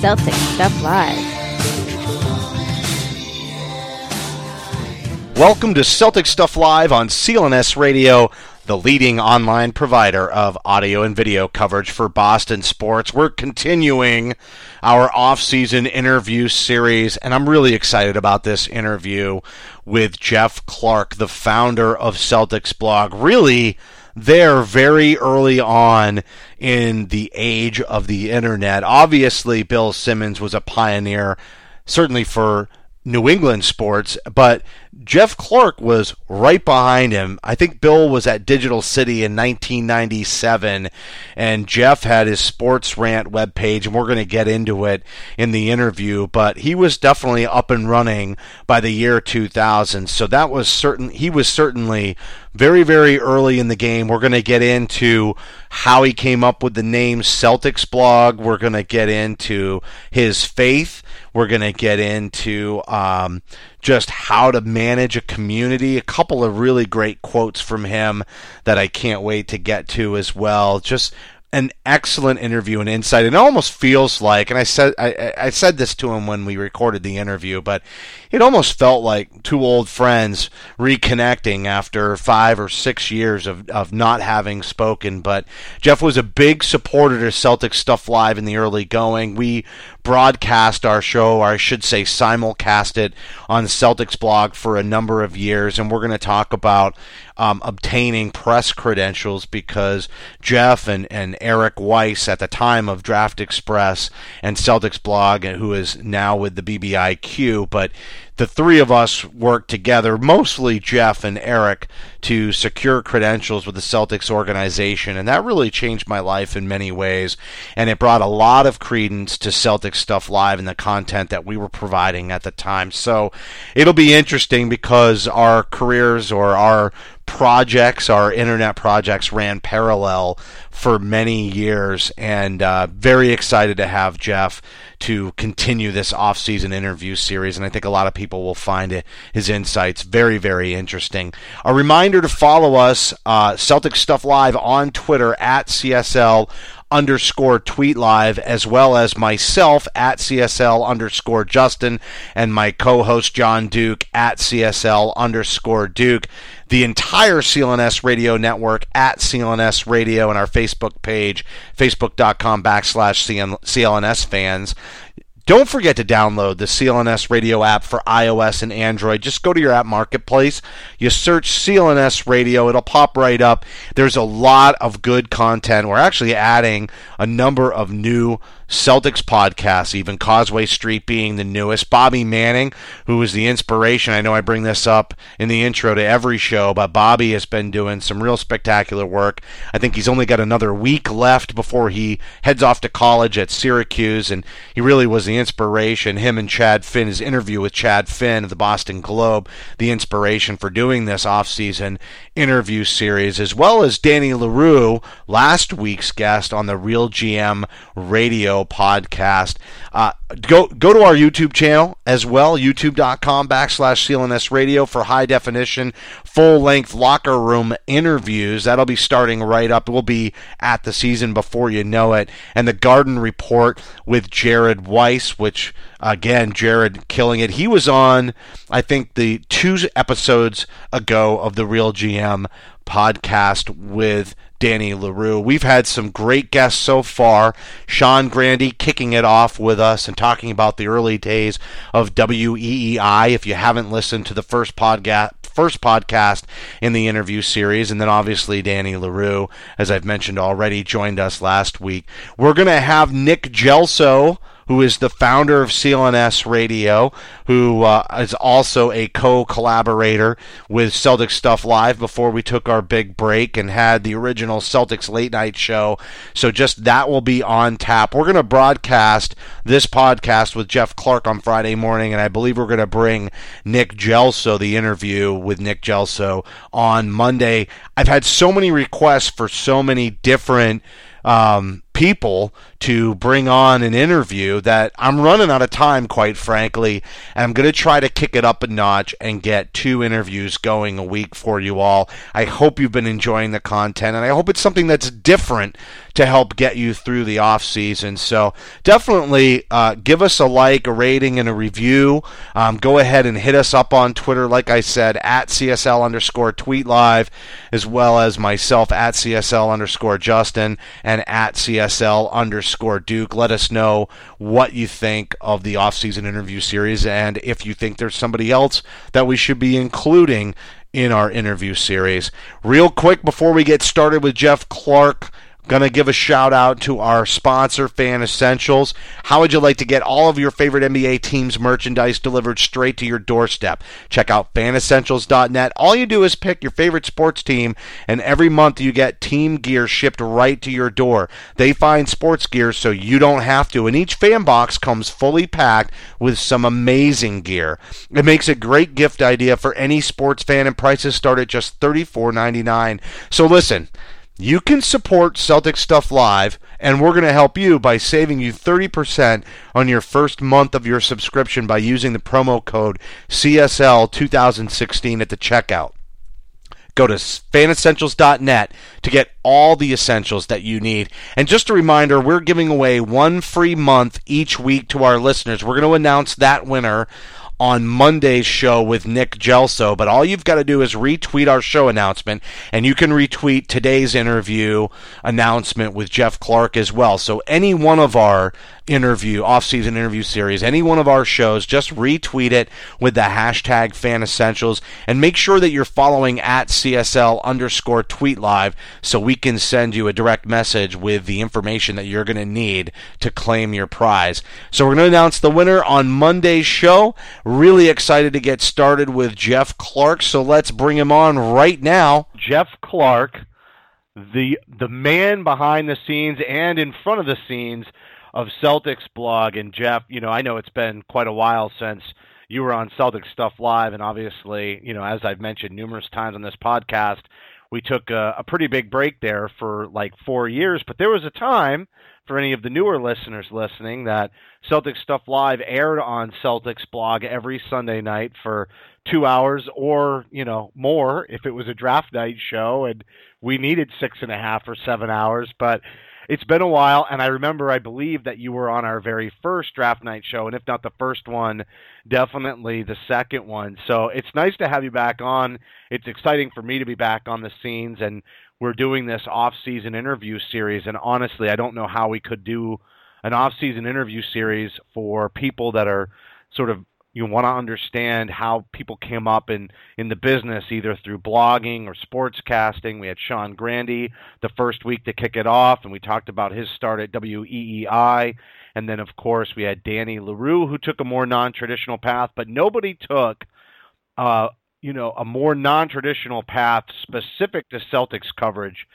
Celtic Stuff Live. Welcome to Celtic Stuff Live on CLNS Radio, the leading online provider of audio and video coverage for Boston sports. We're continuing our off-season interview series, and I'm really excited about this interview with Jeff Clark, the founder of Celtics blog. Really, there very early on in the age of the internet. Obviously, Bill Simmons was a pioneer, certainly for New England sports, but Jeff Clark was right behind him. I think Bill was at Digital City in 1997, and Jeff had his Sports Rant webpage, and we're going to get into it in the interview. But he was definitely up and running by the year 2000, so that was certain. He was certainly very, very early in the game. We're going to get into how he came up with the name Celtics blog. We're going to get into his faith. We're going to get into um, just how to manage a community. A couple of really great quotes from him that I can't wait to get to as well. Just an excellent interview and insight. It almost feels like, and I said I, I said this to him when we recorded the interview, but it almost felt like two old friends reconnecting after five or six years of, of not having spoken. But Jeff was a big supporter to Celtic Stuff Live in the early going. We broadcast our show, or I should say simulcast it on Celtics blog for a number of years, and we're going to talk about um, obtaining press credentials because Jeff and, and Eric Weiss at the time of Draft Express and Celtics blog, who is now with the BBIQ, but the three of us worked together, mostly Jeff and Eric, to secure credentials with the Celtics organization, and that really changed my life in many ways. And it brought a lot of credence to Celtics Stuff Live and the content that we were providing at the time. So it'll be interesting because our careers or our projects, our internet projects, ran parallel for many years, and uh, very excited to have Jeff to continue this off-season interview series, and I think a lot of people will find it, his insights very, very interesting. A reminder to follow us, uh, Celtic Stuff Live on Twitter at CSL underscore tweet live, as well as myself at CSL underscore Justin and my co-host John Duke at CSL underscore Duke. The entire CLNS radio network at CLNS radio and our Facebook page, facebook.com backslash CLNS fans. Don't forget to download the CLNS radio app for iOS and Android. Just go to your app marketplace. You search CLNS radio, it'll pop right up. There's a lot of good content. We're actually adding a number of new Celtics podcasts, even Causeway Street being the newest. Bobby Manning, who was the inspiration. I know I bring this up in the intro to every show, but Bobby has been doing some real spectacular work. I think he's only got another week left before he heads off to college at Syracuse, and he really was the inspiration. Him and Chad Finn, his interview with Chad Finn of the Boston Globe, the inspiration for doing this off-season interview series, as well as Danny Leroux, last week's guest on the Real GM radio podcast. Uh, go go to our YouTube channel as well, youtube.com backslash CLNS radio for high definition, full length locker room interviews. That'll be starting right up. We'll be at the season before you know it. And the Garden Report with Jared Weiss, which again, Jared killing it. He was on, I think, the two episodes ago of the Real GM podcast with Danny Leroux. We've had some great guests so far. Sean Grande kicking it off with us and talking about the early days of WEEI. If you haven't listened to the first podcast, first podcast in the interview series, and then obviously Danny Leroux, as I've mentioned already, joined us last week. We're going to have Nick Gelso who is the founder of CLNS Radio, who uh, is also a co-collaborator with Celtics Stuff Live before we took our big break and had the original Celtics late night show. So just that will be on tap. We're going to broadcast this podcast with Jeff Clark on Friday morning, and I believe we're going to bring Nick Gelso, the interview with Nick Gelso, on Monday. I've had so many requests for so many different um, people to bring on an interview that I'm running out of time, quite frankly. And I'm going to try to kick it up a notch and get two interviews going a week for you all. I hope you've been enjoying the content, and I hope it's something that's different to help get you through the off season. So definitely uh, give us a like, a rating, and a review. Um, go ahead and hit us up on Twitter, like I said, at CSL underscore tweet live, as well as myself at CSL underscore Justin and at CSL underscore Duke. Let us know what you think of the off-season interview series and if you think there's somebody else that we should be including in our interview series. Real quick before we get started with Jeff Clark, Going to give a shout out to our sponsor, Fan Essentials. How would you like to get all of your favorite NBA teams' merchandise delivered straight to your doorstep? Check out fanessentials.net. All you do is pick your favorite sports team, and every month you get team gear shipped right to your door. They find sports gear so you don't have to, and each fan box comes fully packed with some amazing gear. It makes a great gift idea for any sports fan, and prices start at just $34.99. So listen, you can support Celtic Stuff Live, and we're going to help you by saving you 30% on your first month of your subscription by using the promo code CSL2016 at the checkout. Go to fanessentials.net to get all the essentials that you need. And just a reminder, we're giving away one free month each week to our listeners. We're going to announce that winner on Monday's show with Nick Gelso. But all you've got to do is retweet our show announcement, and you can retweet today's interview announcement with Jeff Clark as well. So any one of our interview, off-season interview series, any one of our shows, just retweet it with the hashtag Fan Essentials, and make sure that you're following at CSL underscore tweet live so we can send you a direct message with the information that you're going to need to claim your prize. So we're going to announce the winner on Monday's show. Really excited to get started with Jeff Clark, so let's bring him on right now. Jeff Clark, the the man behind the scenes and in front of the scenes of Celtics blog. And Jeff, you know, I know it's been quite a while since you were on Celtics Stuff Live, and obviously, you know, as I've mentioned numerous times on this podcast, we took a, a pretty big break there for like four years. But there was a time for any of the newer listeners listening that Celtics Stuff Live aired on Celtics blog every Sunday night for two hours or, you know, more if it was a draft night show and we needed six and a half or seven hours. But it's been a while, and I remember, I believe that you were on our very first draft night show, and if not the first one, definitely the second one. So it's nice to have you back on. It's exciting for me to be back on the scenes, and we're doing this off-season interview series. And honestly, I don't know how we could do an off-season interview series for people that are sort of you want to understand how people came up in in the business either through blogging or sportscasting. We had Sean Grande the first week to kick it off, and we talked about his start at WEEI. And then, of course, we had Danny Leroux, who took a more non-traditional path, but nobody took, uh, you know, a more non-traditional path specific to Celtics coverage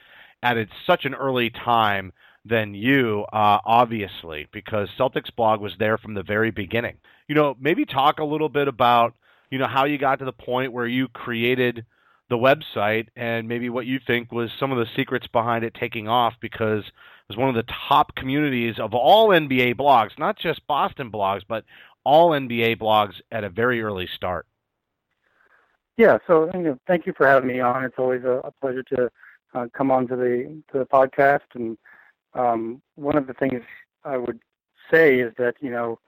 at such an early time than you, uh, obviously, because Celtics blog was there from the very beginning you know, maybe talk a little bit about, you know, how you got to the point where you created the website and maybe what you think was some of the secrets behind it taking off because it was one of the top communities of all NBA blogs, not just Boston blogs, but all NBA blogs at a very early start. Yeah, so you know, thank you for having me on. It's always a, a pleasure to uh, come on to the to the podcast. And um, one of the things I would say is that you know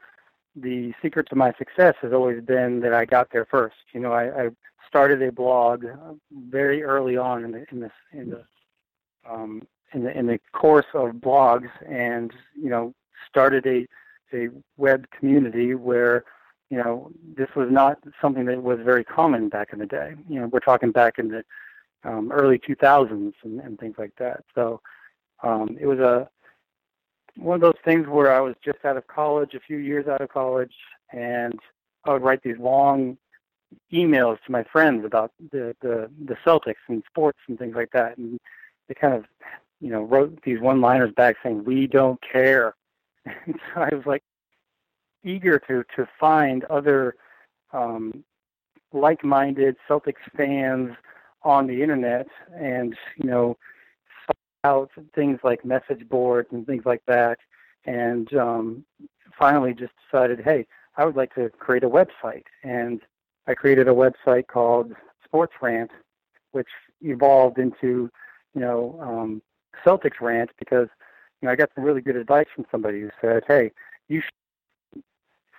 the secret to my success has always been that I got there first. You know, I, I started a blog very early on in the in the in the um, in the in the course of blogs, and you know started a a web community where you know this was not something that was very common back in the day. You know, we're talking back in the um, early 2000s and, and things like that. So um, it was a one of those things where I was just out of college, a few years out of college, and I would write these long emails to my friends about the the, the Celtics and sports and things like that, and they kind of you know wrote these one-liners back saying we don't care. And so I was like eager to to find other um, like-minded Celtics fans on the internet, and you know out things like message boards and things like that, and um, finally just decided, hey, I would like to create a website, and I created a website called Sports Rant, which evolved into, you know, um, Celtics Rant because, you know, I got some really good advice from somebody who said, hey, you should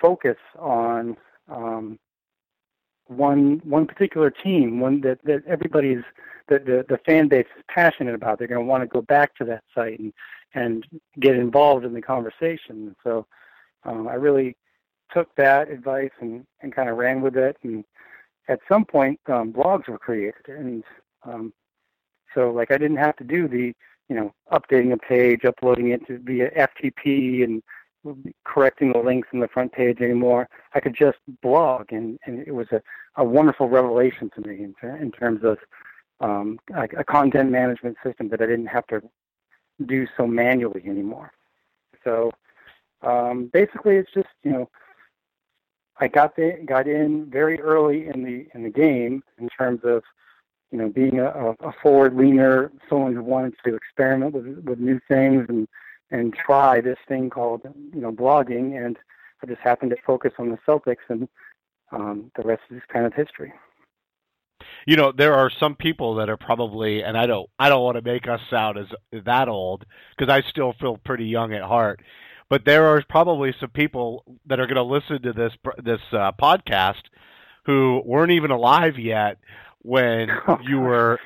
focus on um, one one particular team, one that that everybody's that the the fan base is passionate about. They're going to want to go back to that site and and get involved in the conversation. So um, I really took that advice and and kind of ran with it. And at some point, um, blogs were created, and um, so like I didn't have to do the you know updating a page, uploading it to via FTP and correcting the links in the front page anymore. I could just blog, and, and it was a, a wonderful revelation to me in, in terms of um, a, a content management system that I didn't have to do so manually anymore. So um, basically, it's just you know I got the, got in very early in the in the game in terms of you know being a, a forward leaner, someone who wanted to experiment with with new things and and try this thing called you know blogging, and I just happened to focus on the Celtics, and um, the rest is kind of history. You know, there are some people that are probably, and I don't, I don't want to make us sound as that old because I still feel pretty young at heart. But there are probably some people that are going to listen to this this uh, podcast who weren't even alive yet when you were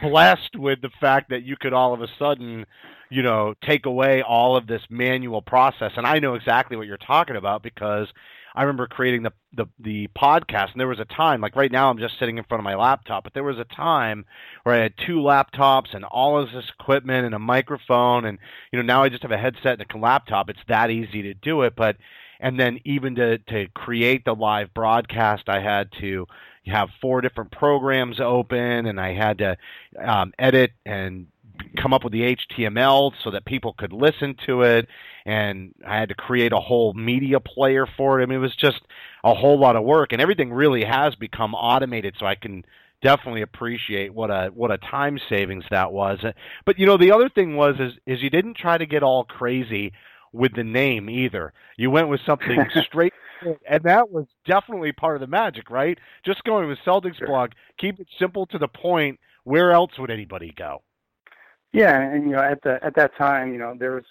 blessed with the fact that you could all of a sudden you know, take away all of this manual process. And I know exactly what you're talking about because I remember creating the, the the podcast, and there was a time like right now I'm just sitting in front of my laptop, but there was a time where I had two laptops and all of this equipment and a microphone, and you know now I just have a headset and a laptop. It's that easy to do it, but and then even to to create the live broadcast, I had to have four different programs open, and I had to um, edit and come up with the HTML so that people could listen to it, and I had to create a whole media player for it. I mean, it was just a whole lot of work, and everything really has become automated, so I can definitely appreciate what a what a time savings that was. But you know, the other thing was is is you didn't try to get all crazy with the name either. You went with something straight and that was definitely part of the magic, right? Just going with Celtics blog, keep it simple to the point. Where else would anybody go? Yeah, and you know, at the at that time, you know, there was,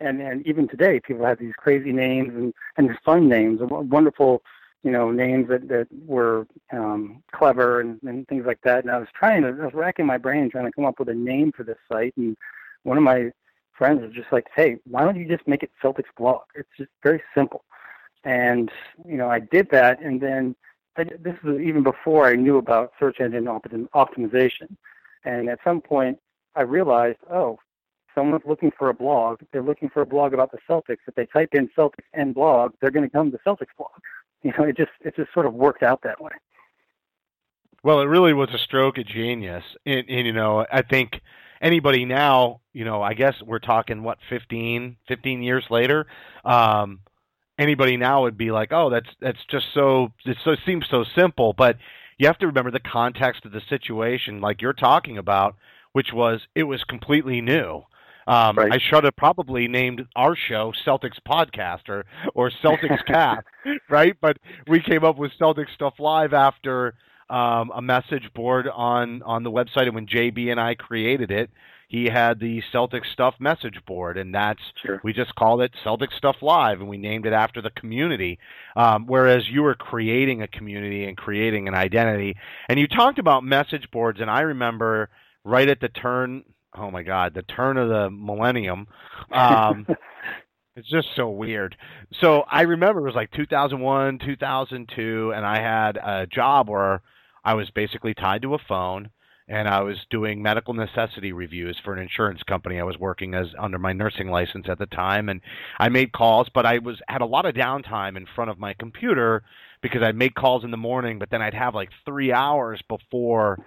and and even today, people have these crazy names and and fun names, wonderful, you know, names that that were um, clever and, and things like that. And I was trying to, I was racking my brain trying to come up with a name for this site. And one of my friends was just like, "Hey, why don't you just make it Celtics Blog? It's just very simple." And you know, I did that, and then I, this was even before I knew about search engine optimization. And at some point, I realized, oh, someone's looking for a blog. They're looking for a blog about the Celtics. If they type in Celtics and blog, they're going to come to Celtics blog. You know, it just it just sort of worked out that way. Well, it really was a stroke of genius, and, and you know, I think anybody now, you know, I guess we're talking what 15, 15 years later. Um, anybody now would be like, oh, that's that's just so it so seems so simple, but you have to remember the context of the situation, like you're talking about which was it was completely new. Um, right. I should have probably named our show Celtics Podcast or or Celtics Cast, right? But we came up with Celtics Stuff Live after um, a message board on on the website, and when JB and I created it, he had the Celtic Stuff message board, and that's Sure. we just called it Celtic Stuff Live, and we named it after the community. Um, whereas you were creating a community and creating an identity, and you talked about message boards, and I remember right at the turn. Oh my God, the turn of the millennium. Um, it's just so weird. So I remember it was like 2001, 2002, and I had a job where I was basically tied to a phone and I was doing medical necessity reviews for an insurance company. I was working as under my nursing license at the time, and I made calls, but I was had a lot of downtime in front of my computer because I'd make calls in the morning, but then I'd have like three hours before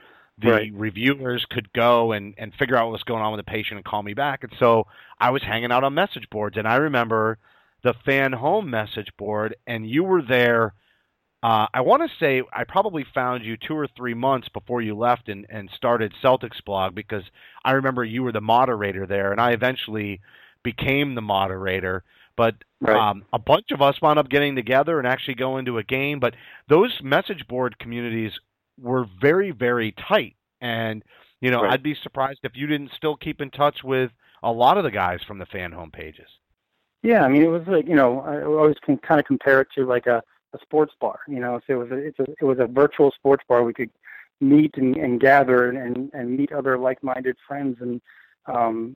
the Right. reviewers could go and, and figure out what was going on with the patient and call me back. And so I was hanging out on message boards, and I remember the fan home message board, and you were there. Uh, I want to say I probably found you two or three months before you left and, and started Celtics blog because I remember you were the moderator there, and I eventually became the moderator. But Right. um, a bunch of us wound up getting together and actually going to a game. But those message board communities were very, very tight, and you know Right. I'd be surprised if you didn't still keep in touch with a lot of the guys from the fan home pages. Yeah, I mean, it was like you know, I always can kind of compare it to like a, a sports bar. You know, so it was a, it's a it was a virtual sports bar. We could meet and, and gather and, and and meet other like-minded friends and um,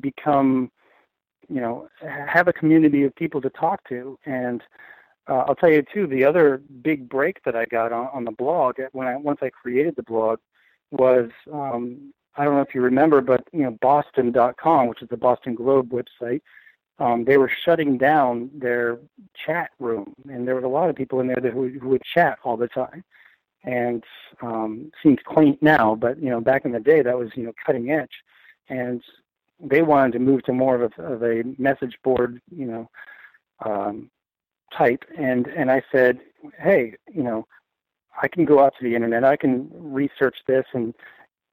become, you know, have a community of people to talk to. And uh, I'll tell you too, the other big break that I got on, on the blog when I once I created the blog was um, I don't know if you remember, but you know, Boston.com, which is the Boston Globe website um, they were shutting down their chat room, and there was a lot of people in there that who, who would chat all the time. And um, seems quaint now, but you know, back in the day, that was you know cutting edge. And they wanted to move to more of a, of a message board, you know, um, type. And and I said, hey, you know, I can go out to the internet, I can research this and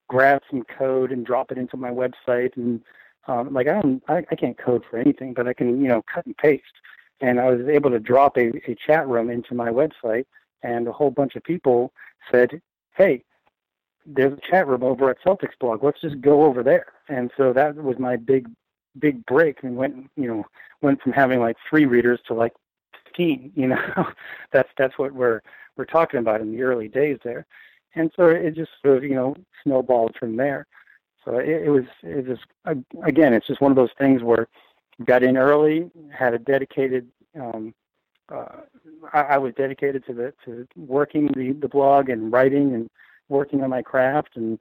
grab some code and drop it into my website and um, like I don't, I, I can't code for anything, but I can, you know, cut and paste. And I was able to drop a, a chat room into my website, and a whole bunch of people said, "Hey, there's a chat room over at Celtics blog. Let's just go over there." And so that was my big, big break, and went, you know, went from having like three readers to like 15. You know, that's that's what we're we're talking about in the early days there. And so it just sort of, you know, snowballed from there. So it, it was it was again, it's just one of those things where got in early, had a dedicated. Um, uh, I, I was dedicated to the to working the the blog and writing and working on my craft and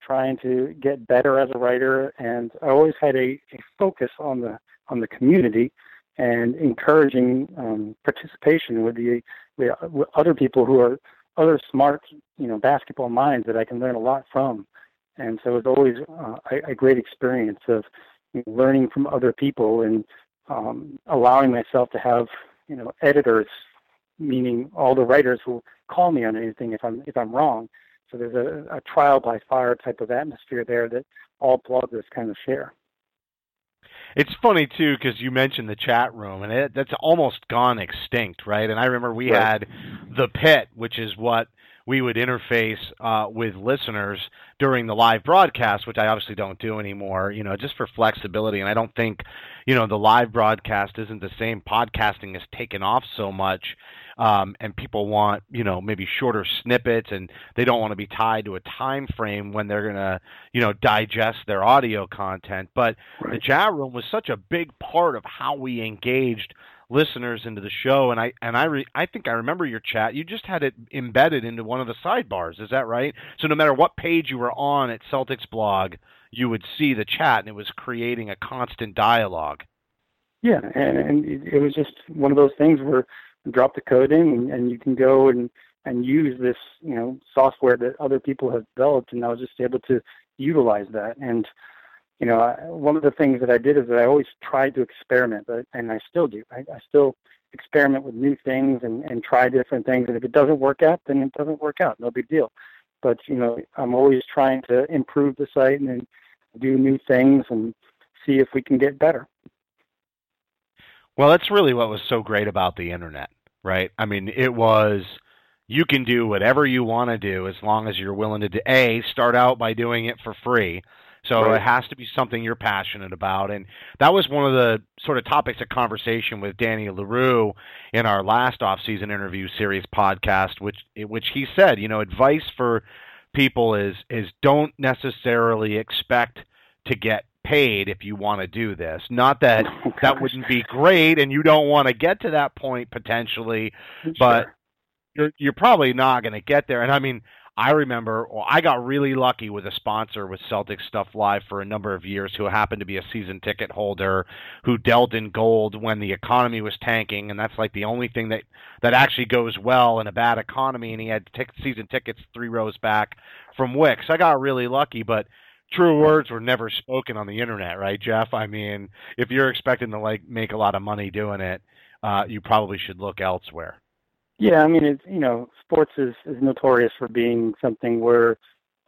trying to get better as a writer. And I always had a, a focus on the on the community and encouraging um, participation with the with, other people who are other smart you know basketball minds that I can learn a lot from and so it was always uh, a, a great experience of you know, learning from other people and um, allowing myself to have you know editors, meaning all the writers who call me on anything if I'm if I'm wrong. So there's a, a trial by fire type of atmosphere there that all bloggers kind of share. It's funny too because you mentioned the chat room, and it, that's almost gone extinct, right? And I remember we Right. had the pit, which is what we would interface uh, with listeners during the live broadcast, which I obviously don't do anymore. You know, just for flexibility, and I don't think, you know, the live broadcast isn't the same. Podcasting has taken off so much, um, and people want, you know, maybe shorter snippets, and they don't want to be tied to a time frame when they're gonna, you know, digest their audio content. But the chat room was such a big part of how we engaged listeners into the show and I and I re, I think I remember your chat. You just had it embedded into one of the sidebars is that right? So no matter what page you were on at Celtics blog you would see the chat and it was creating a constant dialogue. Yeah, and, and it, was just one of those things where drop the code in and, and you can go and and use this you know software that other people have developed, and I was just able to utilize that. And you know, I, one of the things that I did is that I always tried to experiment, but, and I still do. I, I still experiment with new things and, and try different things. And if it doesn't work out, then it doesn't work out. No big deal. But you know, I'm always trying to improve the site and do new things and see if we can get better. Well, that's really what was so great about the internet, right? I mean, it was you can do whatever you want to do as long as you're willing to do, a start out by doing it for free. So Right. it has to be something you're passionate about, and that was one of the sort of topics of conversation with Danny Leroux in our last off-season interview series podcast, which which he said, you know, advice for people is is don't necessarily expect to get paid if you want to do this. Not that Oh, that wouldn't be great, and you don't want to get to that point potentially, but you're you're probably not going to get there. And I mean, I remember well, I got really lucky with a sponsor with Celtic Stuff Live for a number of years who happened to be a season ticket holder who dealt in gold when the economy was tanking, and that's like the only thing that that actually goes well in a bad economy. And he had tic- season tickets three rows back from Wyc. I got really lucky, but true words were never spoken on the internet, right, Jeff? I mean, if you're expecting to like make a lot of money doing it, uh, you probably should look elsewhere. Yeah, I mean, it's you know, sports is, is notorious for being something where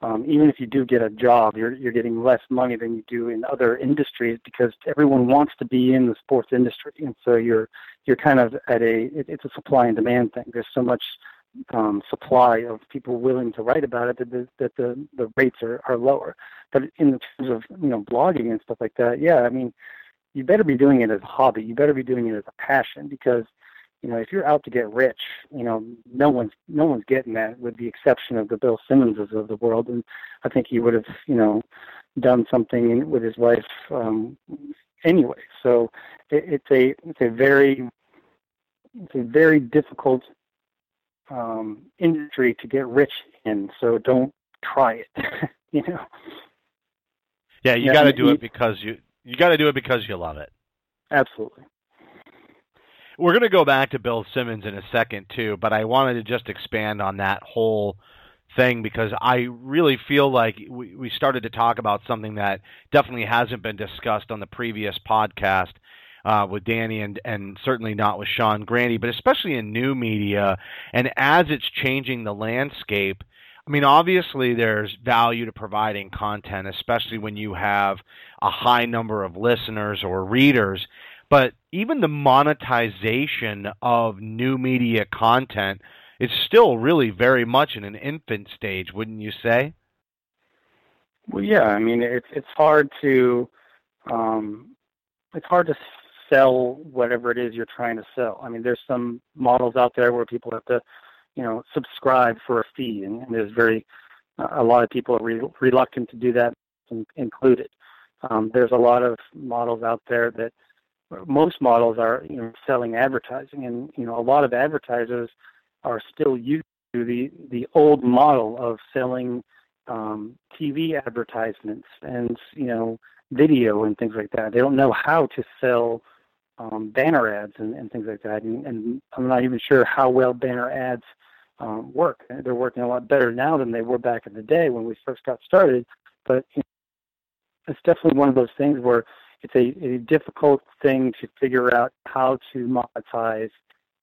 um, even if you do get a job, you're you're getting less money than you do in other industries because everyone wants to be in the sports industry, and so you're you're kind of at a it, it's a supply and demand thing. There's so much um, supply of people willing to write about it that the, that the the rates are are lower. But in terms of you know blogging and stuff like that, yeah, I mean, you better be doing it as a hobby. You better be doing it as a passion because you know, if you're out to get rich, you know, no one's no one's getting that, with the exception of the Bill Simmonses of the world. And I think he would have, you know, done something with his life um, anyway. So it, it's a it's a very it's a very difficult um, industry to get rich in. So don't try it. you know. Yeah, you Yeah, got to do it because you you got to do it because you love it. Absolutely. We're going to go back to Bill Simmons in a second too, but I wanted to just expand on that whole thing because I really feel like we, we started to talk about something that definitely hasn't been discussed on the previous podcast uh, with Danny and and certainly not with Sean Grande, but especially in new media and as it's changing the landscape. I mean, obviously, there's value to providing content, especially when you have a high number of listeners or readers. But even the monetization of new media content is still really very much in an infant stage, wouldn't you say? Well, yeah. I mean, it's it's hard to um, it's hard to sell whatever it is you're trying to sell. I mean, there's some models out there where people have to, you know, subscribe for a fee, and, and there's very a lot of people are re- reluctant to do that, in- included. Um, there's a lot of models out there that most models are you know selling advertising, and you know a lot of advertisers are still used to the the old model of selling um, TV advertisements and you know video and things like that. They don't know how to sell um, banner ads and, and things like that. And, and I'm not even sure how well banner ads um, work. They're working a lot better now than they were back in the day when we first got started. But you know, it's definitely one of those things where it's a, a difficult thing to figure out how to monetize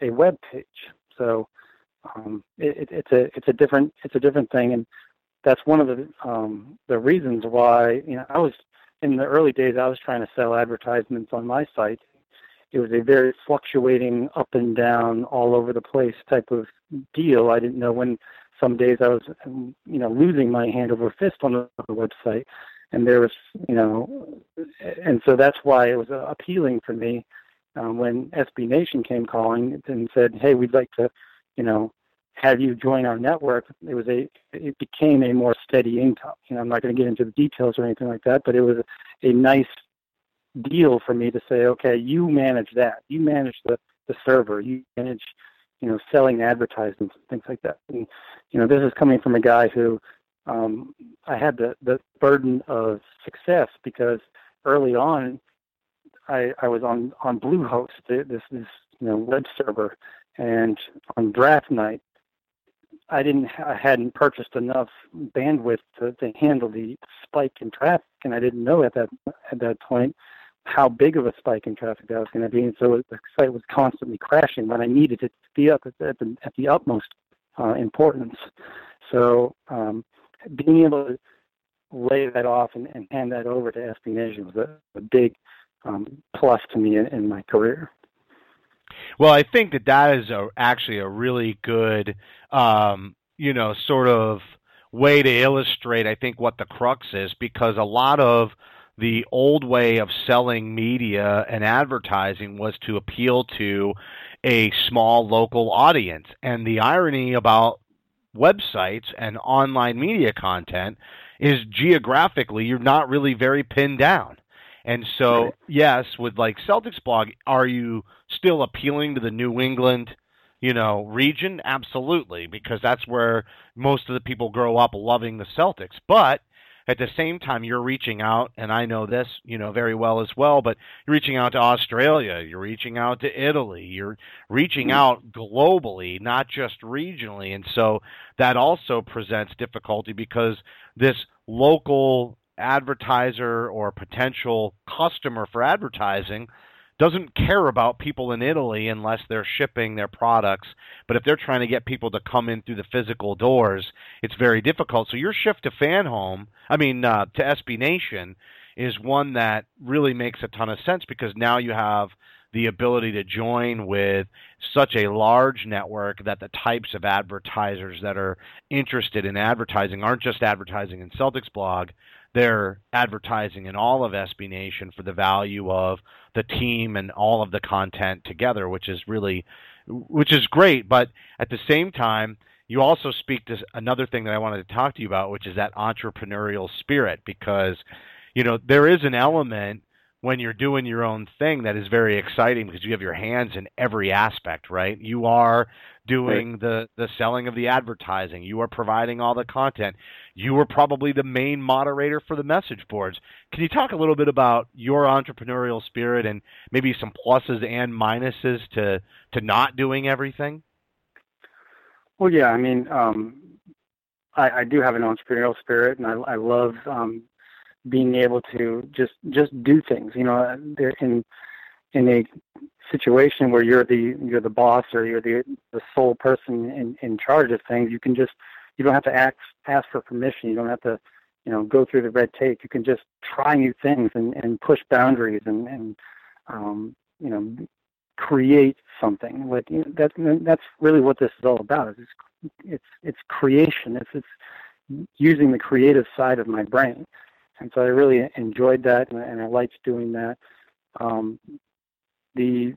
a web page. So um, it, it's a it's a different it's a different thing, and that's one of the um, the reasons why you know I was in the early days I was trying to sell advertisements on my site. It was a very fluctuating up and down, all over the place type of deal. I didn't know when some days I was you know losing my hand over fist on the, website, and there was you know, and so that's why it was uh, appealing for me um, when SB Nation came calling and said, "Hey, we'd like to." you know, have you join our network, it was a, it became a more steady income. You know, I'm not going to get into the details or anything like that, but it was a nice deal for me to say, okay, you manage that, you manage the the server, you manage, you know, selling advertisements and things like that. And you know, this is coming from a guy who um, I had the the burden of success because early on, I I was on on Bluehost, this this you know web server. And on draft night i didn't i hadn't purchased enough bandwidth to, to handle the spike in traffic and i didn't know at that at that point how big of a spike in traffic that was going to be and so the site was constantly crashing when i needed it to be up at, at the at the utmost uh, importance so um, being able to lay that off and, and hand that over to SB Nation was a, a big um, plus to me in, in my career. Well, I think that that is a, actually a really good, um, you know, sort of way to illustrate, I think, what the crux is, because a lot of the old way of selling media and advertising was to appeal to a small local audience. And the irony about websites and online media content is geographically you're not really very pinned down. And so, right. yes, with like Celtics blog, are you still appealing to the New England, you know, region? Absolutely, because that's where most of the people grow up loving the Celtics. But at the same time, you're reaching out, and I know this, you know, very well as well. But you're reaching out to Australia, you're reaching out to Italy, you're reaching mm-hmm. out globally, not just regionally, and so that also presents difficulty because this local advertiser or potential customer for advertising doesn't care about people in Italy unless they're shipping their products. But if they're trying to get people to come in through the physical doors, it's very difficult. So your shift to FanHome, I mean uh, to SB Nation, is one that really makes a ton of sense because now you have the ability to join with such a large network that the types of advertisers that are interested in advertising aren't just advertising in Celtics blog, they're advertising in all of SB Nation for the value of the team and all of the content together, which is really, which is great. But at the same time, you also speak to another thing that I wanted to talk to you about, which is that entrepreneurial spirit, because you know there is an element when you're doing your own thing that is very exciting because you have your hands in every aspect, right? You are doing right. the the selling of the advertising, you are providing all the content. You were probably the main moderator for the message boards. Can you talk a little bit about your entrepreneurial spirit and maybe some pluses and minuses to to not doing everything? Well, yeah, I mean, um, I, I do have an entrepreneurial spirit, and I, I love um, being able to just just do things. You know, in in a situation where you're the you're the boss or you're the the sole person in in charge of things, you can just you don't have to ask ask for permission. You don't have to you know go through the red tape. You can just try new things and and push boundaries and and um, you know create something. Like you know, that's that's really what this is all about. It's it's it's creation. It's it's using the creative side of my brain and so I really enjoyed that, and, and I liked doing that. Um, the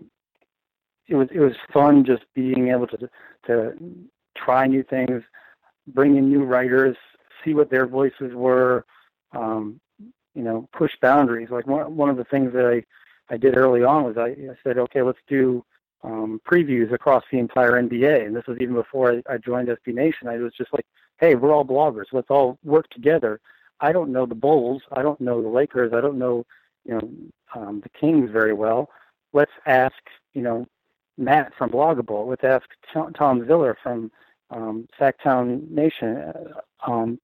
it was it was fun just being able to to try new things, bring in new writers, see what their voices were, um, you know, push boundaries. Like one one of the things that I I did early on was I, I said, okay, let's do um, previews across the entire NBA, and this was even before I, I joined SB Nation. I was just like, hey, we're all bloggers. Let's all work together I don't know the Bulls. I don't know the Lakers. I don't know, you know, um, the Kings very well. Let's ask, you know, Matt from Blog-a-Bull. Let's ask Tom Ziller from um, Sactown Nation, uh, um,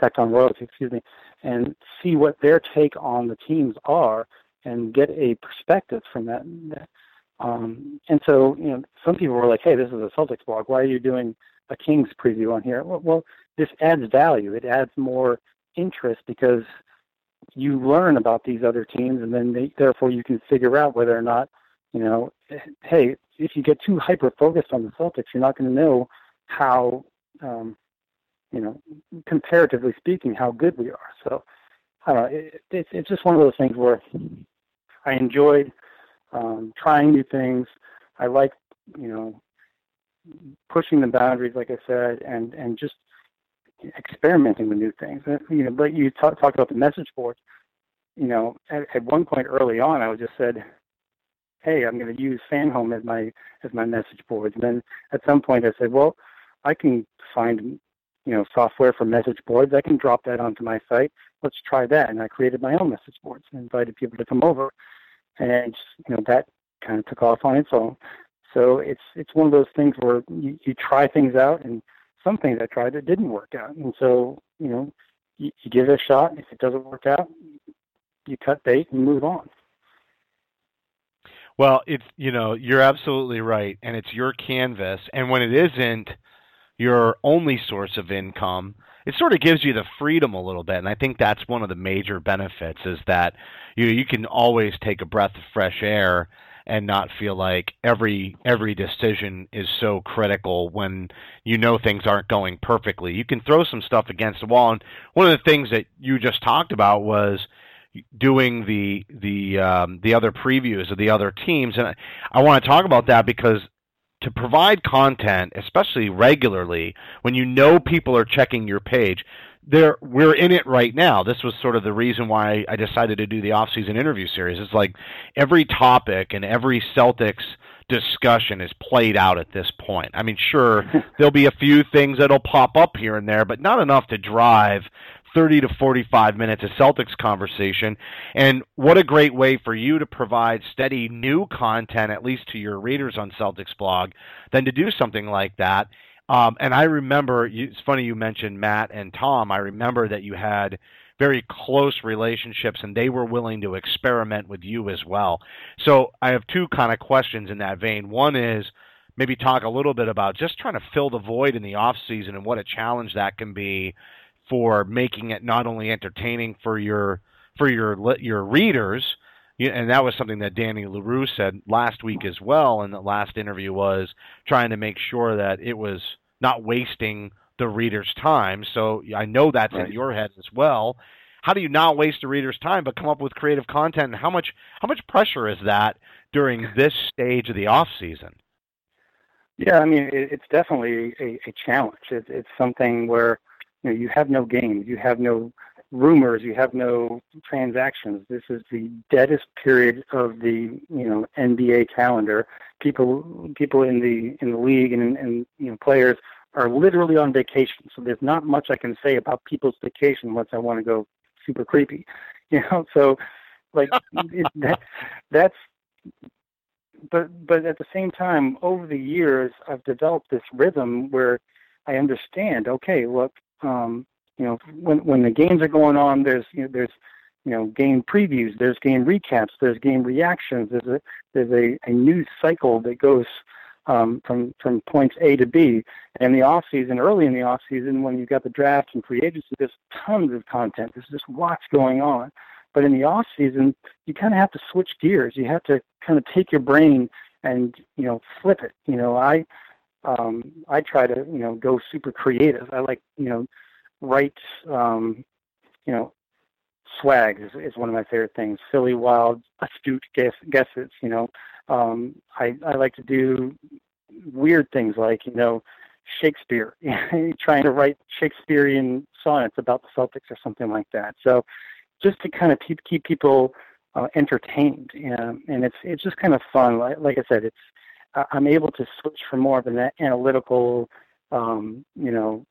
Sactown Royalty, excuse me, and see what their take on the teams are and get a perspective from that. Um, and so, you know, some people were like, "Hey, this is a Celtics blog. Why are you doing a Kings preview on here?" Well, well this adds value. It adds more interest because you learn about these other teams, and then they, therefore you can figure out whether or not, you know, hey, if you get too hyper focused on the Celtics, you're not going to know how, um, you know, comparatively speaking, how good we are. So, I don't know. It, it's it's just one of those things where I enjoyed um, trying new things. I like, you know, pushing the boundaries, like I said, and and just experimenting with new things. Uh, you know, but you talk, talk about the message boards. You know, at, at one point early on, I just said, "Hey, I'm going to use FanHome as my as my message boards." And then at some point, I said, "Well, I can find you know software for message boards. I can drop that onto my site. Let's try that." And I created my own message boards and invited people to come over, and you know that kind of took off on its own. So it's it's one of those things where you, you try things out and some things I tried that didn't work out. And so, you know, you, you give it a shot. If it doesn't work out, you cut bait and move on. Well, it's you know you're absolutely right, and it's your canvas. And when it isn't your only source of income, it sort of gives you the freedom a little bit. And I think that's one of the major benefits is that you you can always take a breath of fresh air and not feel like every every decision is so critical when you know things aren't going perfectly. You can throw some stuff against the wall, and one of the things that you just talked about was doing the the um, the other previews of the other teams, and I, I want to talk about that because to provide content, especially regularly, when you know people are checking your page, there we're in it right now. This was sort of the reason why I decided to do the off-season interview series. It's like every topic and every Celtics discussion is played out at this point. I mean, sure, there'll be a few things that'll pop up here and there, but not enough to drive 30 to 45 minutes of Celtics conversation. And what a great way for you to provide steady new content, at least to your readers on Celtics blog, than to do something like that um, and I remember, it's funny you mentioned Matt and Tom. I remember that you had very close relationships and they were willing to experiment with you as well. So I have two kind of questions in that vein. One is maybe talk a little bit about just trying to fill the void in the off season and what a challenge that can be for making it not only entertaining for your for your your readers and that was something that Danny Leroux said last week as well in the last interview was trying to make sure that it was not wasting the reader's time. So I know that's right. in your head as well. How do you not waste the reader's time but come up with creative content? And how much how much pressure is that during this stage of the off season? Yeah, I mean it's definitely a, a challenge. It's, it's something where you know you have no games, you have no rumors, you have no transactions. This is the deadest period of the you know NBA calendar. People people in the in the league and, and you know players are literally on vacation. So there's not much I can say about people's vacation unless I want to go super creepy. You know, so like it, that, that's but but at the same time over the years I've developed this rhythm where I understand, okay, look, um, you know, when when the games are going on, there's you know, there's you know game previews, there's game recaps, there's game reactions. There's a there's a, a news cycle that goes um, from from points A to B. And the off season, early in the off season, when you've got the draft and free agency, there's tons of content. There's just lots going on. But in the off season, you kind of have to switch gears. You have to kind of take your brain and you know flip it. You know, I um, I try to you know go super creative. I like you know write, um, you know, swag is, is one of my favorite things. Silly, wild, astute guess, guesses. You know, um, I I like to do weird things like you know Shakespeare, trying to write Shakespearean sonnets about the Celtics or something like that. So just to kind of keep keep people uh, entertained, and, and it's it's just kind of fun. Like, like I said, it's I'm able to switch from more of an analytical, um, you know,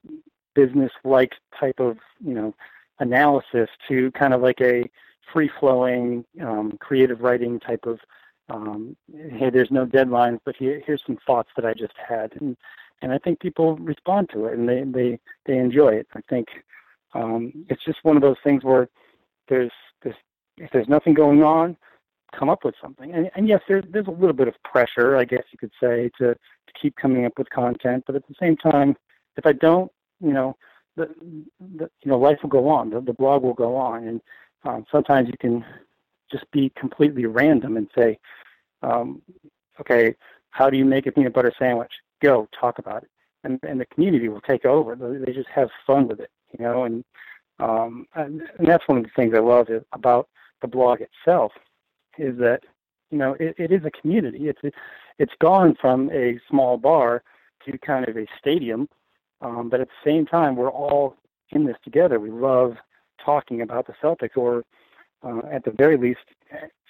business like type of you know analysis to kind of like a free flowing um, creative writing type of um, hey there's no deadlines but here, here's some thoughts that I just had. And and I think people respond to it and they they they enjoy it. I think um, it's just one of those things where there's there's if there's nothing going on come up with something. And, and yes there's there's a little bit of pressure I guess you could say to to keep coming up with content but at the same time if I don't you know, the, the you know life will go on. The, the blog will go on, and um, sometimes you can just be completely random and say, um, okay, how do you make a peanut butter sandwich? Go talk about it, and and the community will take over. They just have fun with it, you know, and um, and, and that's one of the things I love is, about the blog itself is that you know it, it is a community. It's it's gone from a small bar to kind of a stadium um, but at the same time, we're all in this together. We love talking about the Celtics, or uh, at the very least,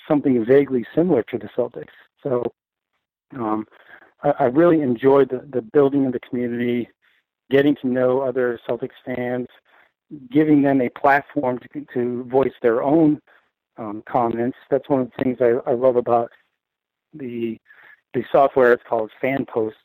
something vaguely similar to the Celtics. So um, I, I really enjoyed the, the building of the community, getting to know other Celtics fans, giving them a platform to, to voice their own um, comments. That's one of the things I, I love about the the software. It's called Fan Posts,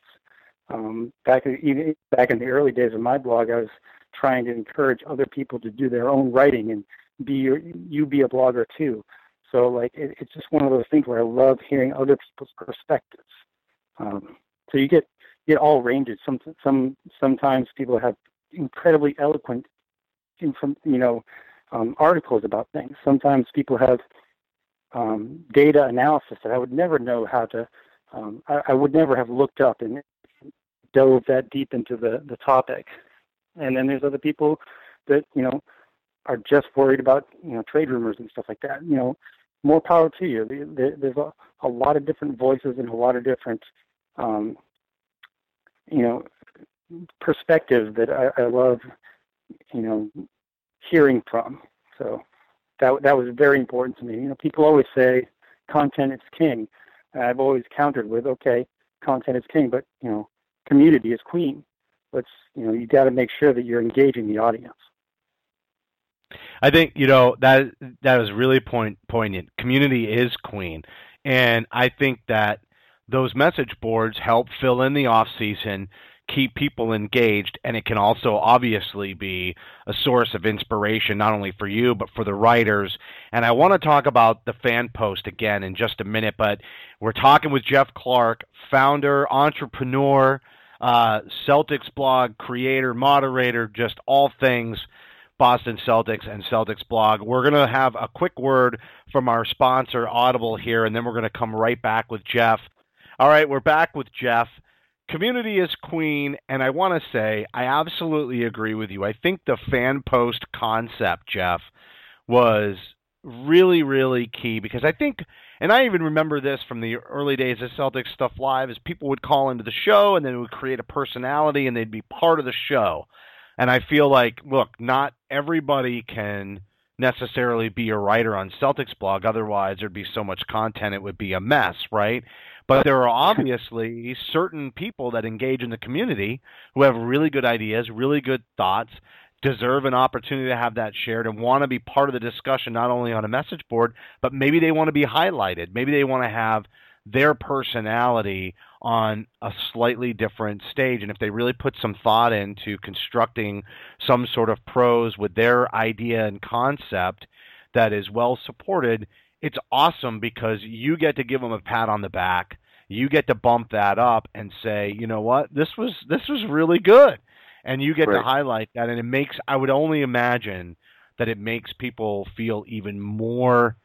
um, back in, even back in the early days of my blog, I was trying to encourage other people to do their own writing and be your, you be a blogger too. So like it, it's just one of those things where I love hearing other people's perspectives. Um, so you get you get all ranges. Some some sometimes people have incredibly eloquent, you know, um, articles about things. Sometimes people have um, data analysis that I would never know how to. Um, I, I would never have looked up and dove that deep into the the topic. And then there's other people that you know are just worried about you know trade rumors and stuff like that. You know, more power to you. There's a, a lot of different voices and a lot of different um, you know perspectives that I, I love you know hearing from. So that that was very important to me. You know, people always say content is king. I've always countered with, okay, content is king, but you know, community is queen. Let's you know, you got to make sure that you're engaging the audience. I think you know that that is really point, poignant. Community is queen, and I think that those message boards help fill in the off season keep people engaged and it can also obviously be a source of inspiration not only for you but for the writers and i want to talk about the fan post again in just a minute but we're talking with jeff clark founder entrepreneur uh, celtics blog creator moderator just all things Boston Celtics and Celtics blog. We're going to have a quick word from our sponsor, Audible, here, and then we're going to come right back with Jeff. All right, we're back with Jeff community is queen, and I want to say I absolutely agree with you. I think the fan post concept, Jeff, was really, really key because I think, and I even remember this from the early days of Celtics Stuff Live, is people would call into the show and then it would create a personality and they'd be part of the show. And I feel like, look, not everybody can necessarily be a writer on Celtics blog. Otherwise, there'd be so much content, it would be a mess, right? But there are obviously certain people that engage in the community who have really good ideas, really good thoughts, deserve an opportunity to have that shared and want to be part of the discussion not only on a message board, but maybe they want to be highlighted. Maybe they want to have their personality on a slightly different stage. And if they really put some thought into constructing some sort of prose with their idea and concept that is well supported, it's awesome because you get to give them a pat on the back. You get to bump that up and say, you know what, this was this was really good, and you get right. to highlight that, and it makes. I would only imagine that it makes people feel even more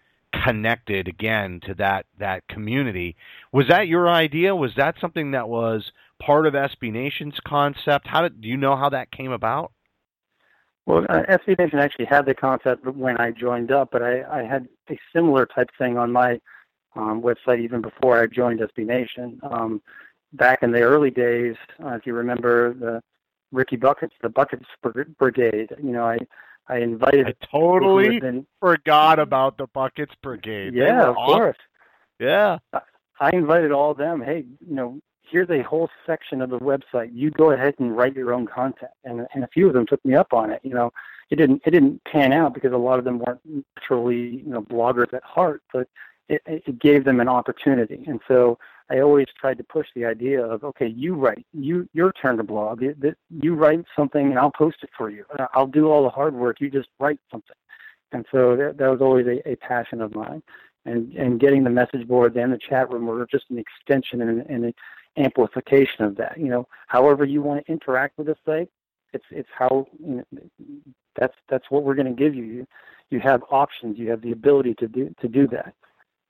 connected again to that that community. Was that your idea? Was that something that was part of SB Nation's concept? How did do you know how that came about? Well, uh, SB Nation actually had the concept when I joined up, but I, I had a similar type thing on my um, website even before I joined SB Nation. Um, back in the early days, uh, if you remember the Ricky Buckets, the Buckets Brigade, you know, I I invited. I totally been, forgot about the Buckets Brigade. Yeah, of awesome. course. Yeah. I invited all of them. Hey, you know, here's a whole section of the website. You go ahead and write your own content. And and a few of them took me up on it. You know, it didn't it didn't pan out because a lot of them weren't naturally you know bloggers at heart, but it, it gave them an opportunity. And so I always tried to push the idea of okay, you write, you your turn to blog. You write something and I'll post it for you. Uh, I'll do all the hard work. You just write something. And so that, that was always a, a passion of mine and and getting the message boards and the chat room were just an extension and, and amplification of that. You know, however you want to interact with the site, it's it's how you know, that's that's what we're going to give you. you. You have options. You have the ability to do to do that.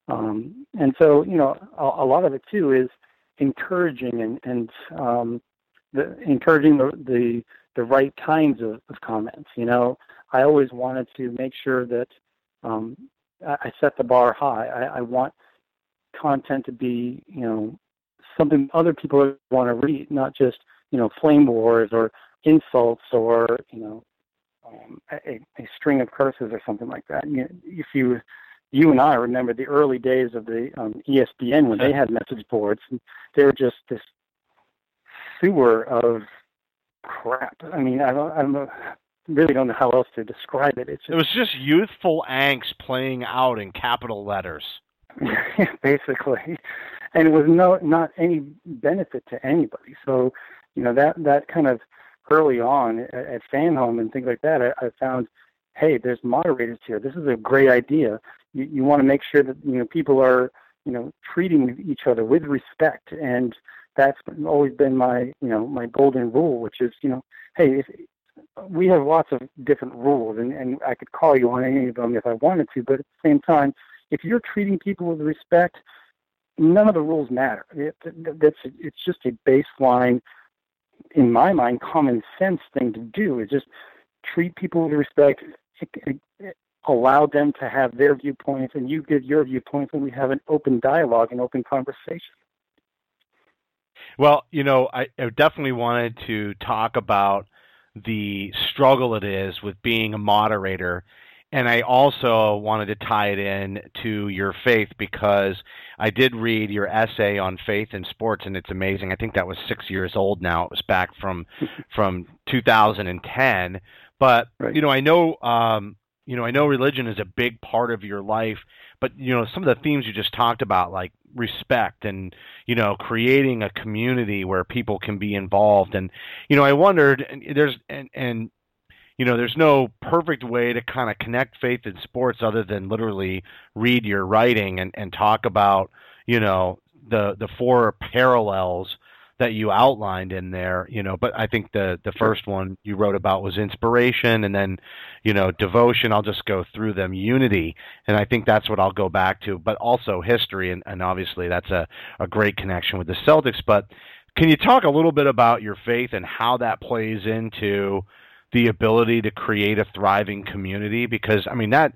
Um, and so, you know, a, a, lot of it too is encouraging and and um, the, encouraging the, the the right kinds of, of comments. You know, I always wanted to make sure that um, I, I set the bar high. I, I want content to be, you know, something other people want to read, not just you know flame wars or insults or you know um, a, a string of curses or something like that. You, if you you and I remember the early days of the um, ESPN when they had message boards, they were just this sewer of crap. I mean, I don't, I don't know, really don't know how else to describe it. It's just, it was just youthful angst playing out in capital letters. basically, and it was no not any benefit to anybody. So, you know that that kind of early on at, at fan home and things like that, I, I found, hey, there's moderators here. This is a great idea. You, you want to make sure that you know people are you know treating each other with respect, and that's always been my you know my golden rule, which is you know, hey, if, we have lots of different rules, and, and I could call you on any of them if I wanted to, but at the same time, if you're treating people with respect, none of the rules matter. It, that's it's just a baseline, in my mind, common sense thing to do. Is just treat people with respect, allow them to have their viewpoints, and you give your viewpoints, and we have an open dialogue and open conversation. Well, you know, I, I definitely wanted to talk about the struggle it is with being a moderator and I also wanted to tie it in to your faith because I did read your essay on faith in sports, and it's amazing. I think that was six years old now. It was back from from 2010. But right. you know, I know um, you know, I know religion is a big part of your life, but you know, some of the themes you just talked about, like respect and you know, creating a community where people can be involved, and you know, I wondered, and there's and and you know, there's no perfect way to kind of connect faith in sports other than literally read your writing and, and talk about, you know, the the four parallels that you outlined in there, you know, but I think the the first one you wrote about was inspiration and then, you know, devotion, I'll just go through them, unity, and I think that's what I'll go back to, but also history and, and obviously that's a, a great connection with the Celtics. But can you talk a little bit about your faith and how that plays into the ability to create a thriving community because I mean that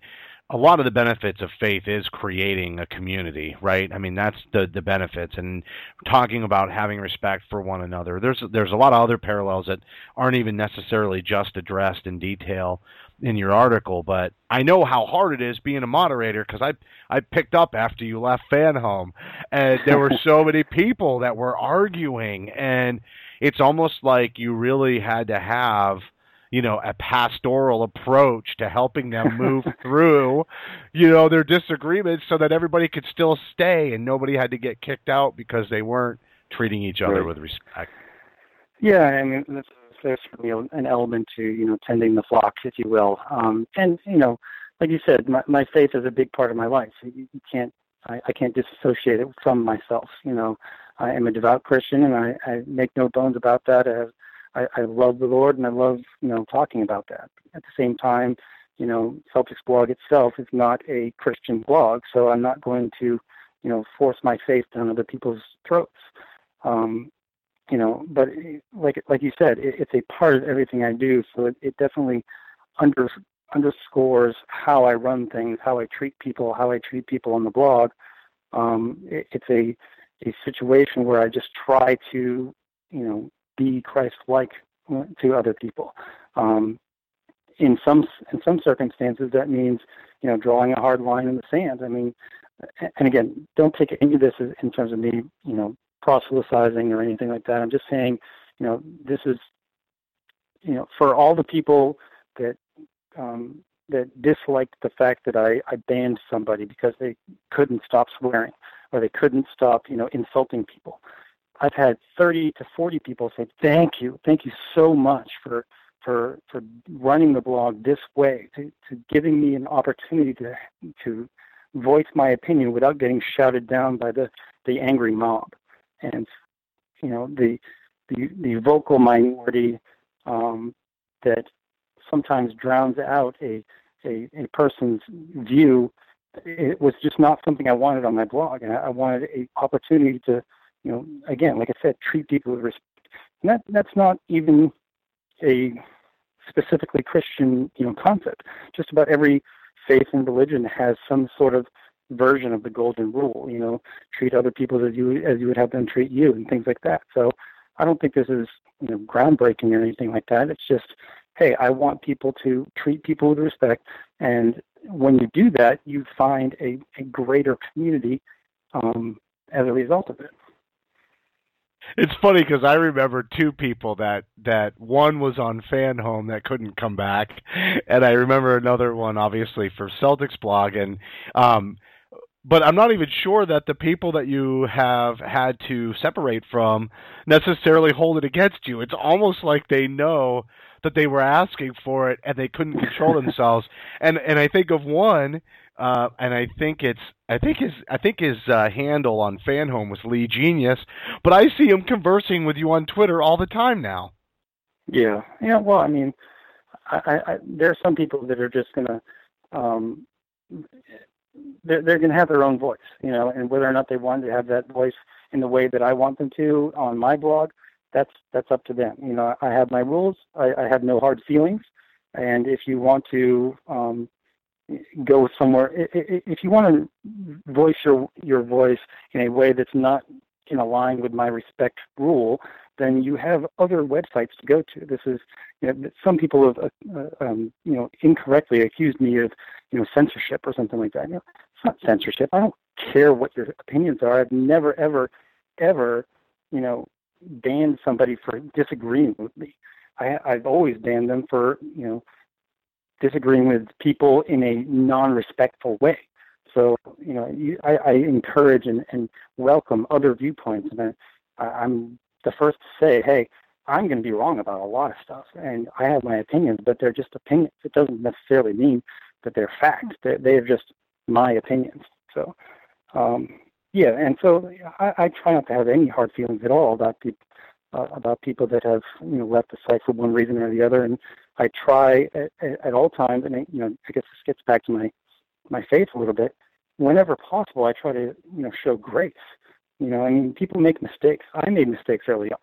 a lot of the benefits of faith is creating a community, right? I mean, that's the the benefits and talking about having respect for one another. There's there's a lot of other parallels that aren't even necessarily just addressed in detail in your article, but I know how hard it is being a moderator because I I picked up after you left Fan Home, and there were so many people that were arguing, and it's almost like you really had to have you know a pastoral approach to helping them move through you know their disagreements so that everybody could still stay and nobody had to get kicked out because they weren't treating each other right. with respect. Yeah i mean there's certainly an element to you know tending the flock if you will. Um and you know like you said my, my faith is a big part of my life. You, you can't I, I can't disassociate it from myself you know. I am a devout christian and i i make no bones about that. I have I, I love the Lord and I love you know talking about that. At the same time, you know, Celtics blog itself is not a Christian blog, so I'm not going to you know force my faith down other people's throats. Um, you know, but like like you said, it, it's a part of everything I do, so it, it definitely under underscores how I run things, how I treat people, how I treat people on the blog. Um, it, it's a a situation where I just try to, you know, be Christ-like to other people. Um, in some in some circumstances, that means you know drawing a hard line in the sand. I mean, and again, don't take any of this in terms of me, you know, proselytizing or anything like that. I'm just saying, you know, this is, you know, for all the people that um, that disliked the fact that I, I banned somebody because they couldn't stop swearing or they couldn't stop, you know, insulting people. I've had 30 to 40 people say, "Thank you, thank you so much for for for running the blog this way, to, to giving me an opportunity to to voice my opinion without getting shouted down by the the angry mob." And you know the the the vocal minority um, that sometimes drowns out a, a a person's view. It was just not something I wanted on my blog, and I, I wanted a opportunity to you know, again, like I said, treat people with respect. And that that's not even a specifically Christian, you know, concept. Just about every faith and religion has some sort of version of the golden rule. You know, treat other people as you as you would have them treat you, and things like that. So, I don't think this is you know groundbreaking or anything like that. It's just, hey, I want people to treat people with respect, and when you do that, you find a, a greater community um, as a result of it it's funny because I remember two people that that one was on Fan Home that couldn't come back, and I remember another one obviously for Celtics blog, and um, but I'm not even sure that the people that you have had to separate from necessarily hold it against you. It's almost like they know that they were asking for it and they couldn't control themselves. And and I think of one uh, and I think it's I think his I think his uh, handle on FanHome was Lee Genius, but I see him conversing with you on Twitter all the time now. Yeah, yeah. Well, I mean, I, I, there are some people that are just gonna um, they're, they're to have their own voice, you know, and whether or not they want to have that voice in the way that I want them to on my blog, that's that's up to them. You know, I have my rules. I, I have no hard feelings, and if you want to um, go somewhere, if you want to voice your your voice in a way that's not in line with my respect rule, then you have other websites to go to. This is, you know, some people have, uh, um, you know, incorrectly accused me of, you know, censorship or something like that. You know, it's not censorship. I don't care what your opinions are. I've never, ever, ever, you know, banned somebody for disagreeing with me. I, I've always banned them for, you know, disagreeing with people in a non-respectful way. So, you know, you, I, I encourage and, and welcome other viewpoints, and I, I'm the first to say, hey, I'm going to be wrong about a lot of stuff, and I have my opinions, but they're just opinions. It doesn't necessarily mean that they're facts. They're, they're just my opinions. So, um, yeah, and so I, I try not to have any hard feelings at all about people uh, about people that have you know left the site for one reason or the other, and I try at, at all times, and you know I guess this gets back to my my faith a little bit. Whenever possible, I try to you know show grace you know, I mean, people make mistakes. I made mistakes early on.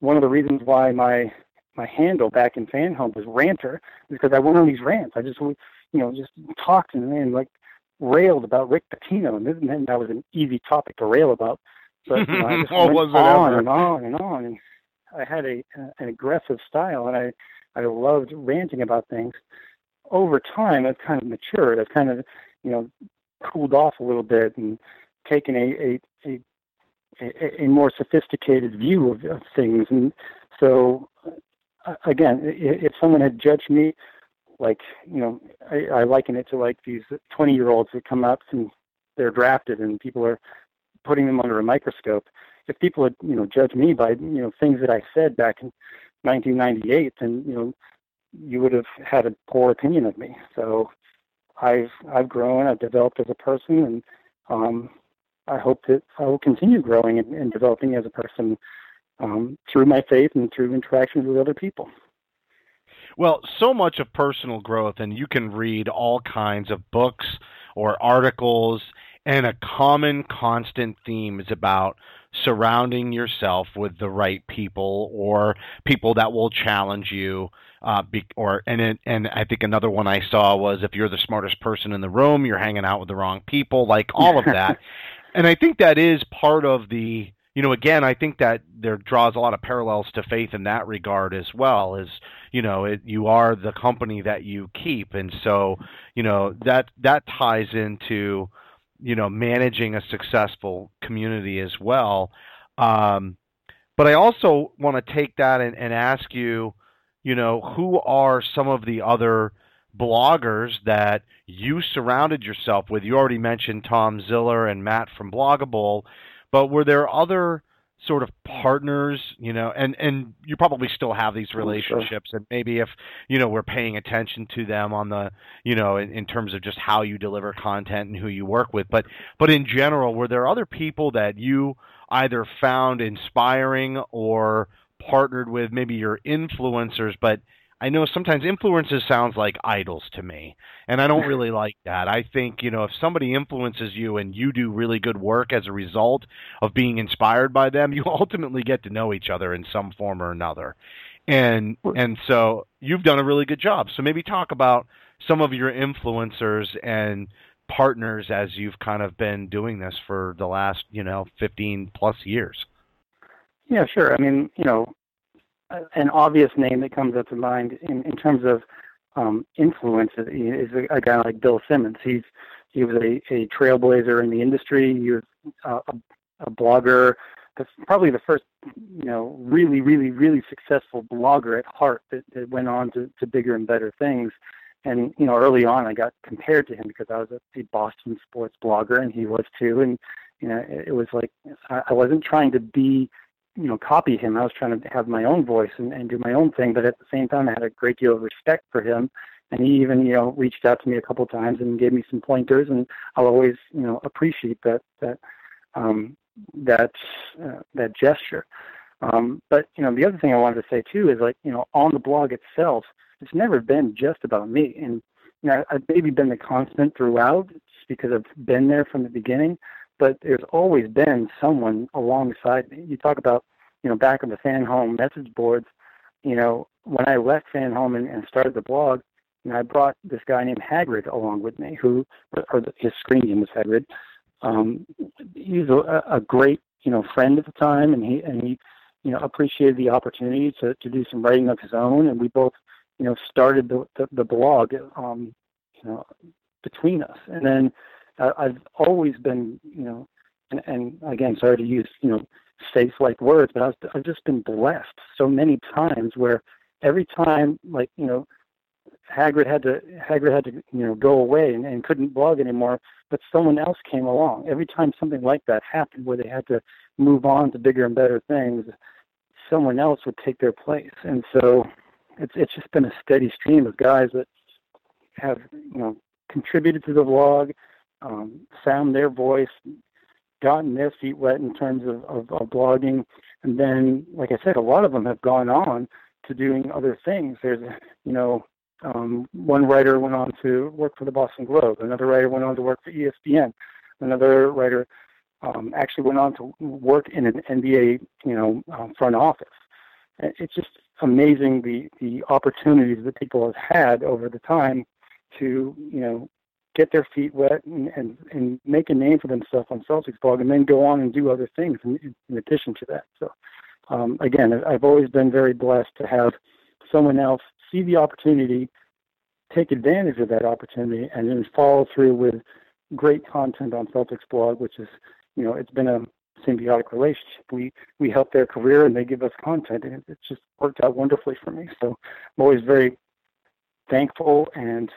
One of the reasons why my my handle back in fan home was ranter is because I went on these rants. I just, you know, just talked and, and like railed about Rick Pitino, and, this, and that was an easy topic to rail about. But you know, I just went on ever? and on and on, and I had a an aggressive style, and I I loved ranting about things. Over time, I've kind of matured. I've kind of, you know, cooled off a little bit and taken a, a, a a, a more sophisticated view of, of things. And so, uh, again, if someone had judged me, like you know, I, I liken it to like these 20 year olds that come up and they're drafted, and people are putting them under a microscope. If people had you know judged me by you know things that I said back in 1998, then you know you would have had a poor opinion of me. So I've I've grown, I've developed as a person, and um, I hope that I will continue growing and, and developing as a person um, through my faith and through interactions with other people. Well, so much of personal growth, and you can read all kinds of books or articles, and a common constant theme is about surrounding yourself with the right people or people that will challenge you. Uh, be, or and it, and I think another one I saw was if you're the smartest person in the room, you're hanging out with the wrong people, like all of that. and I think that is part of the you know again I think that there draws a lot of parallels to faith in that regard as well Is you know it, you are the company that you keep. And so you know that that ties into you know managing a successful community as well. Um, but I also want to take that and, and ask you you know who are some of the other bloggers that you surrounded yourself with? You already mentioned Tom Ziller and Matt from Blog-a-Bull, but were there other sort of partners, you know, and and you probably still have these oh, relationships, sure. and maybe if you know we're paying attention to them on the, you know, in, in terms of just how you deliver content and who you work with, but but in general, were there other people that you either found inspiring or partnered with, maybe your influencers, but I know sometimes influences sounds like idols to me, and I don't really like that. I think you know if somebody influences you and you do really good work as a result of being inspired by them, you ultimately get to know each other in some form or another. And and so you've done a really good job. So maybe talk about some of your influencers and partners as you've kind of been doing this for the last you know 15 plus years. Yeah, sure. I mean, you know, an obvious name that comes up to mind in, in terms of um, influence is a, a, guy like Bill Simmons. He's he was a, a trailblazer in the industry. He was uh, a, a blogger. That's probably the first, you know, really, really, really successful blogger at heart that, that went on to, to bigger and better things. And you know, early on, I got compared to him because I was a, a Boston sports blogger, and he was too. And you know, it, it was like I, I wasn't trying to be you know copy him. I was trying to have my own voice and, and do my own thing, but at the same time, I had a great deal of respect for him. And he even you know reached out to me a couple times and gave me some pointers, and I'll always you know appreciate that that um, that uh, that gesture. Um, but you know the other thing I wanted to say too is like you know on the blog itself, it's never been just about me, and you know I've maybe been the constant throughout. just because I've been there from the beginning, but there's always been someone alongside me. You talk about, you know, back on the fan home message boards, you know, when I left fan home and, and started the blog, you know, I brought this guy named Hagrid along with me, who, or his screen name was Hagrid. Um, he's a, a great, you know, friend at the time, and he and he, you know, appreciated the opportunity to to do some writing of his own, and we both, you know, started the the, the blog, um, you know, between us, and then I've always been, you know, and, and again, sorry to use, you know, faith-like words, but I've, I've just been blessed so many times where every time, like, you know, Hagrid had to Hagrid had to you know go away and, and couldn't blog anymore, but someone else came along. Every time something like that happened, where they had to move on to bigger and better things, someone else would take their place. And so it's it's just been a steady stream of guys that have you know contributed to the blog, um, found their voice, gotten their feet wet in terms of, of, of blogging, and then, like I said, a lot of them have gone on to doing other things. There's, you know, um, one writer went on to work for the Boston Globe. Another writer went on to work for ESPN. Another writer um, actually went on to work in an NBA, you know, um, front office. It's just amazing the the opportunities that people have had over the time to, you know, get their feet wet and, and, and make a name for themselves on Celtics blog, and then go on and do other things in, in addition to that. So, um, again, I've always been very blessed to have someone else see the opportunity, take advantage of that opportunity, and then follow through with great content on Celtics blog, which is, you know, it's been a symbiotic relationship. We we help their career and they give us content, and it's just worked out wonderfully for me. So I'm always very thankful and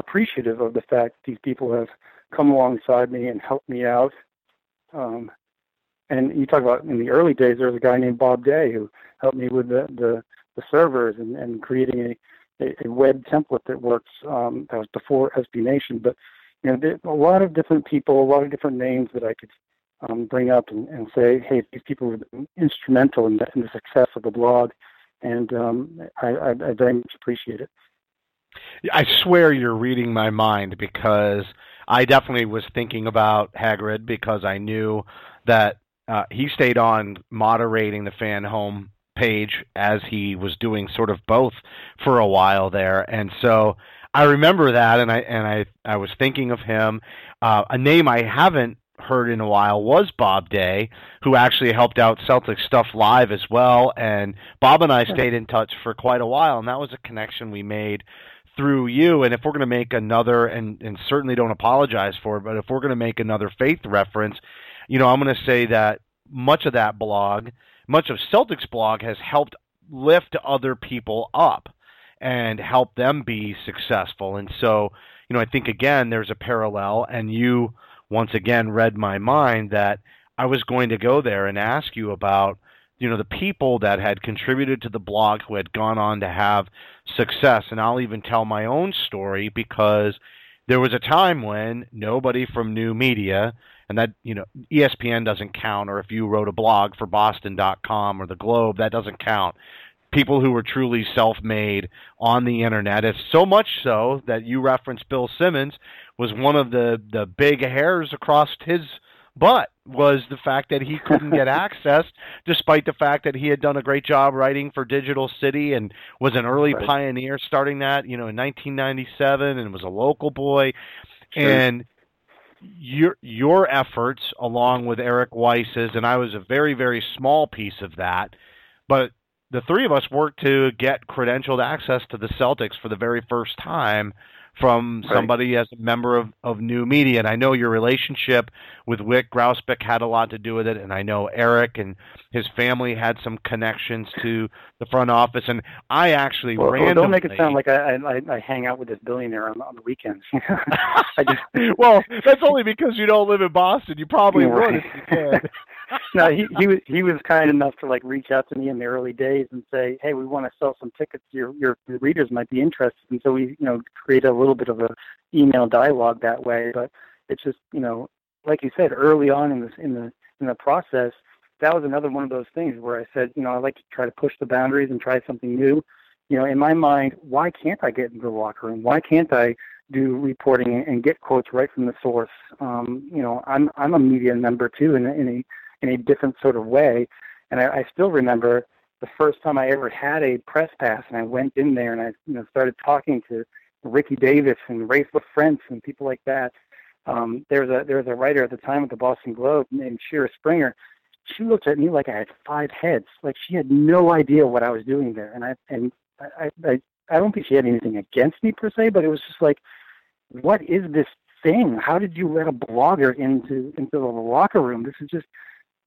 appreciative of the fact these people have come alongside me and helped me out. Um, and you talk about in the early days, there was a guy named Bob Day who helped me with the the, the servers and, and creating a, a, a web template that works. Um, that was before SB Nation, but you know, there, a lot of different people, a lot of different names that I could um, bring up and, and say, hey, these people were instrumental in the, in the success of the blog, and um, I, I, I very much appreciate it. I swear you're reading my mind because I definitely was thinking about Hagrid because I knew that uh, he stayed on moderating the fan home page as he was doing sort of both for a while there, and so I remember that, and I and I I was thinking of him. Uh, a name I haven't heard in a while was Bob Day, who actually helped out Celtic Stuff Live as well. And Bob and I stayed in touch for quite a while, and that was a connection we made through you. And if we're going to make another, and, and certainly don't apologize for it, but if we're going to make another faith reference, you know, I'm going to say that much of that blog, much of Celtics blog has helped lift other people up and help them be successful. And so, you know, I think again, there's a parallel, and you once again read my mind that I was going to go there and ask you about you know the people that had contributed to the blog who had gone on to have success. And I'll even tell my own story because there was a time when nobody from new media and that you know ESPN doesn't count or if you wrote a blog for boston.com or the globe that doesn't count. People who were truly self-made on the internet it's so much so that you referenced Bill Simmons was one of the the big hairs across his butt was the fact that he couldn't get access, despite the fact that he had done a great job writing for Digital City and was an early right. pioneer starting that, you know, in 1997 and was a local boy. Sure. And your your efforts along with Eric Weiss's and I was a very very small piece of that, but the three of us worked to get credentialed access to the Celtics for the very first time from somebody right. as a member of, of new media. And I know your relationship with Wyc Grousbeck had a lot to do with it. And I know Eric and his family had some connections to the front office. And I actually well, randomly... Well, don't make it sound like I, I, I hang out with this billionaire on, on the weekends. just... well, that's only because you don't live in Boston. You probably right. would if you could. no, he he was he was kind enough to like reach out to me in the early days and say, "Hey, we want to sell some tickets. Your your readers might be interested." And so we, you know, create a little bit of a email dialogue that way. But it's just, you know, like you said early on in this in the in the process, that was another one of those things where I said, you know, I like to try to push the boundaries and try something new. You know, in my mind, why can't I get into the locker room? Why can't I do reporting and get quotes right from the source. Um, you know, I'm I'm a media member too in a, in a in a different sort of way, and I, I still remember the first time I ever had a press pass, and I went in there and I you know started talking to Ricky Davis and Raef LaFrentz and people like that. Um, there was a there was a writer at the time at the Boston Globe named Shira Springer. She looked at me like I had five heads, like she had no idea what I was doing there, and I and I I I don't think she had anything against me per se, but it was just like, what is this thing? How did you let a blogger into into the locker room? This is just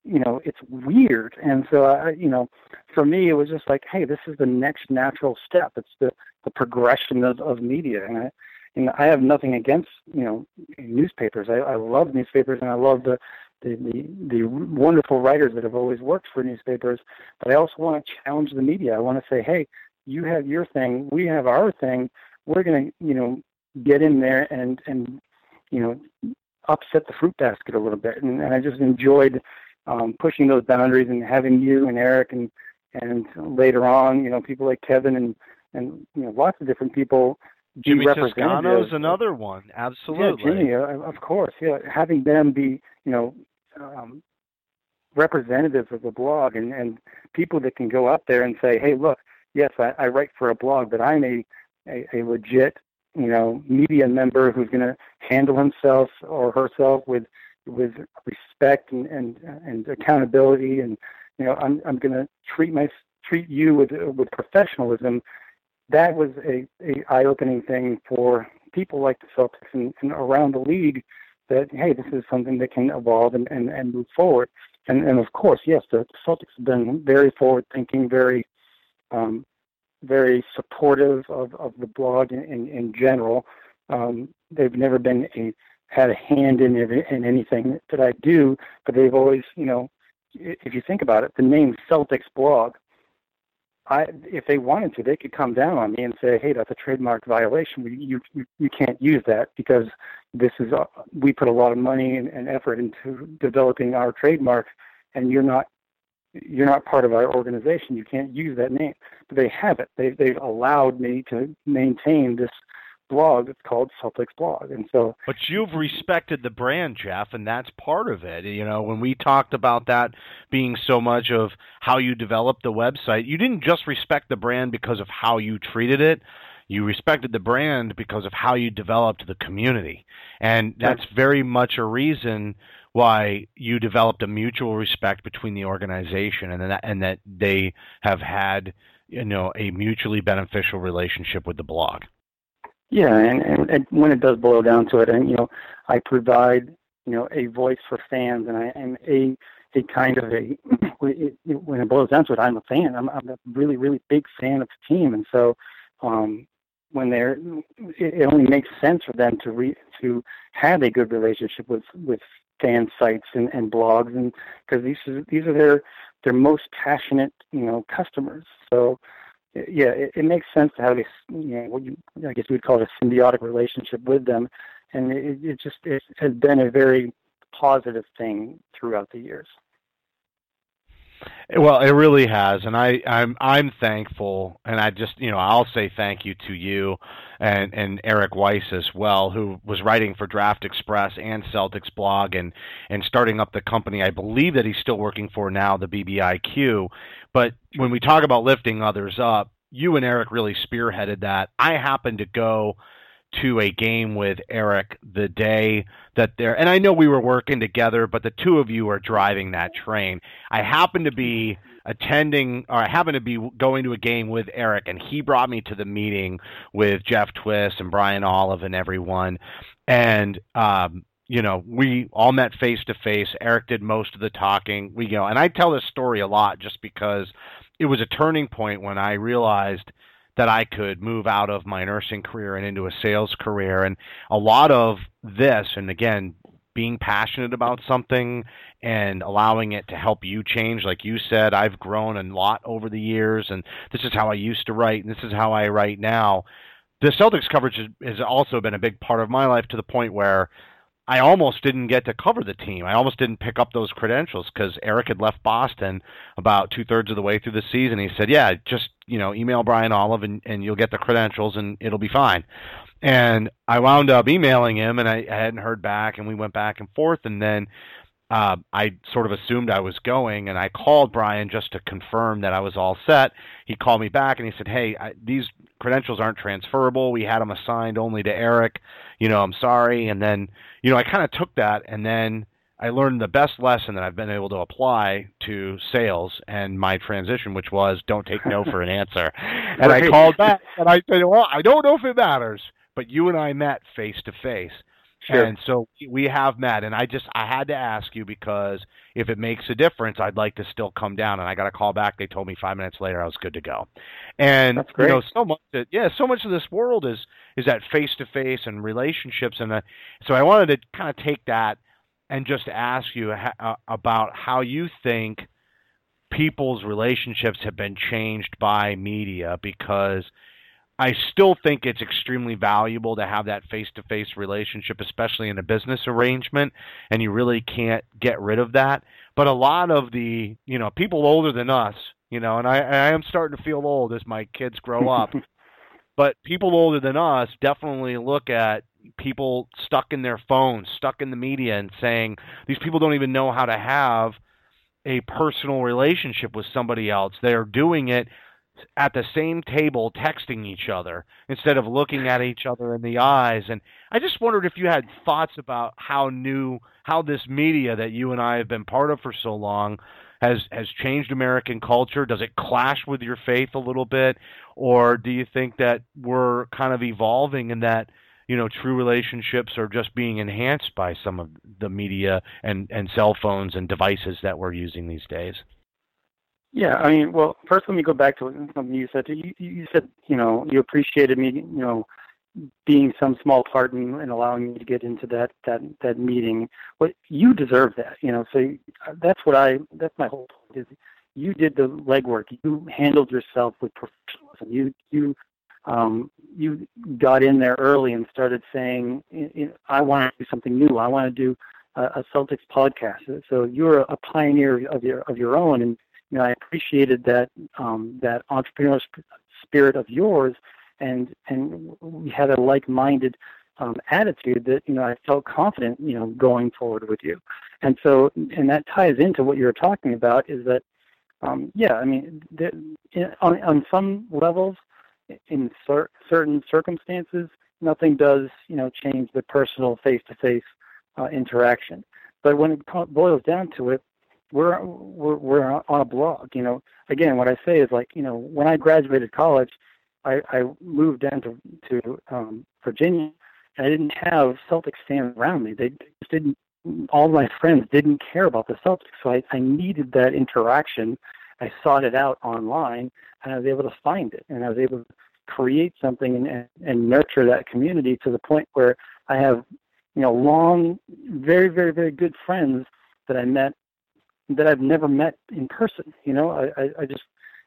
you know it's weird. And so I, you know for me it was just like hey this is the next natural step. It's the the progression of, of media. And I and I have nothing against you know newspapers. I, I love newspapers and I love the, the the the wonderful writers that have always worked for newspapers. But I also want to challenge the media. I want to say hey you have your thing. We have our thing. We're going to you know get in there and and you know upset the fruit basket a little bit. And, and I just enjoyed um, pushing those boundaries and having you and Eric and and later on, you know, people like Kevin and and you know lots of different people. Jimmy Toscano's another one, absolutely. Yeah, Jimmy, uh, of course. Yeah, having them be, you know, um, representatives of the blog and and people that can go up there and say, hey, look, yes, I, I write for a blog, but I'm a a, a legit, you know, media member who's going to handle himself or herself with with respect and and, and accountability, and you know I'm I'm going to treat my treat you with with professionalism. That was a, a eye opening thing for people like the Celtics and, and around the league. That hey, this is something that can evolve and, and, and move forward. And and of course, yes, the Celtics have been very forward thinking, very um, very supportive of, of the blog in, in, in general. Um, they've never been a had a hand in it in anything that I do, but they've always, you know, if you think about it, the name Celtics blog, I if they wanted to, they could come down on me and say, "Hey, that's a trademark violation. You you you can't use that because this is a, we put a lot of money and, and effort into developing our trademark, and you're not you're not part of our organization. You can't use that name." But they have it. They they've allowed me to maintain this blog. It's called Celtics Blog, and so. But you've respected the brand, Jeff, and that's part of it. You know, when we talked about that being so much of how you developed the website, you didn't just respect the brand because of how you treated it. You respected the brand because of how you developed the community, and that's very much a reason why you developed a mutual respect between the organization and that and that they have had you know a mutually beneficial relationship with the blog. Yeah, and, and, and when it does boil down to it, and you know, I provide you know a voice for fans, and I am a a kind of a when it boils down to it, I'm a fan. I'm, I'm a really really big fan of the team, and so um, when they're it, only makes sense for them to re, to have a good relationship with with fan sites and, and blogs, and because these are these are their their most passionate you know customers. So yeah, it, it makes sense to have this, you know, what you, I guess we would call it a symbiotic relationship with them, and it, it just it has been a very positive thing throughout the years. Well, it really has, and I, I'm I'm thankful, and I just you know I'll say thank you to you and and Eric Weiss as well, who was writing for Draft Express and Celtics blog, and and starting up the company. I believe that he's still working for now, the BBIQ. But when we talk about lifting others up, you and Eric really spearheaded that. I happened to go to a game with Eric the day that there and I know we were working together, but the two of you are driving that train. I happen to be attending or I happen to be going to a game with Eric and he brought me to the meeting with Jeff Twiss and Brian Olive and everyone. And um you know, we all met face to face. Eric did most of the talking. We, you know, and I tell this story a lot just because it was a turning point when I realized that I could move out of my nursing career and into a sales career. And a lot of this, and again, being passionate about something and allowing it to help you change. Like you said, I've grown a lot over the years, and this is how I used to write, and this is how I write now. The Celtics coverage has also been a big part of my life to the point where I almost didn't get to cover the team. I almost didn't pick up those credentials because Eric had left Boston about two thirds of the way through the season. He said, "Yeah, just you know, email Brian Olive and, and you'll get the credentials and it'll be fine." And I wound up emailing him, and I, I hadn't heard back, and we went back and forth, and then uh, I sort of assumed I was going, and I called Brian just to confirm that I was all set. He called me back and he said, "Hey, I, these credentials aren't transferable. We had them assigned only to Eric. You know, I'm sorry." And then, you know, I kind of took that, and then I learned the best lesson that I've been able to apply to sales and my transition, which was don't take no for an answer. And right. I called back and I said, "Well, I don't know if it matters, but you and I met face to face." Sure. And so we have met, and I just I had to ask you because if it makes a difference, I'd like to still come down. And I got a call back. They told me five minutes later I was good to go. And you know, so much that yeah, so much of this world is is that face to face and relationships, and uh, so I wanted to kind of take that and just ask you ha- uh, about how you think people's relationships have been changed by media because I still think it's extremely valuable to have that face to face relationship, especially in a business arrangement, and you really can't get rid of that. But a lot of the, you know, people older than us, you know, and I, I am starting to feel old as my kids grow up, but people older than us definitely look at people stuck in their phones, stuck in the media, and saying these people don't even know how to have a personal relationship with somebody else. They're doing it at the same table texting each other instead of looking at each other in the eyes. And i just wondered if you had thoughts about how new how this media that you and i have been part of for so long has has changed american culture. Does it clash with your faith a little bit? Or do you think that we're kind of evolving and that you know true relationships are just being enhanced by some of the media and and cell phones and devices that we're using these days yeah, I mean, well, first let me go back to something you said. You, you said, you know, you appreciated me, you know, being some small part in, in allowing me to get into that that that meeting. But you deserve that, you know. So that's what I. That's my whole point. Is you did the legwork. You handled yourself with professionalism. You you um, you got in there early and started saying, "I want to do something new. I want to do a, a Celtics podcast." So you're a pioneer of your of your own, and you know, I appreciated that um, that entrepreneurial sp- spirit of yours, and and we had a like-minded um, attitude that you know I felt confident you know going forward with you, and so and that ties into what you were talking about is that um, yeah I mean the, in, on on some levels in cer- certain circumstances nothing does you know change the personal face-to-face uh, interaction, but when it boils down to it, we're we're we're on a blog. You know, again, what I say is like, you know, when I graduated college, I, I moved down to to um, Virginia, and I didn't have Celtics fans around me. They just didn't. All my friends didn't care about the Celtics, so I, I needed that interaction. I sought it out online, and I was able to find it, and I was able to create something and, and nurture that community to the point where I have, you know, long, very, very, very good friends that I met that I've never met in person. You know, I, I, I just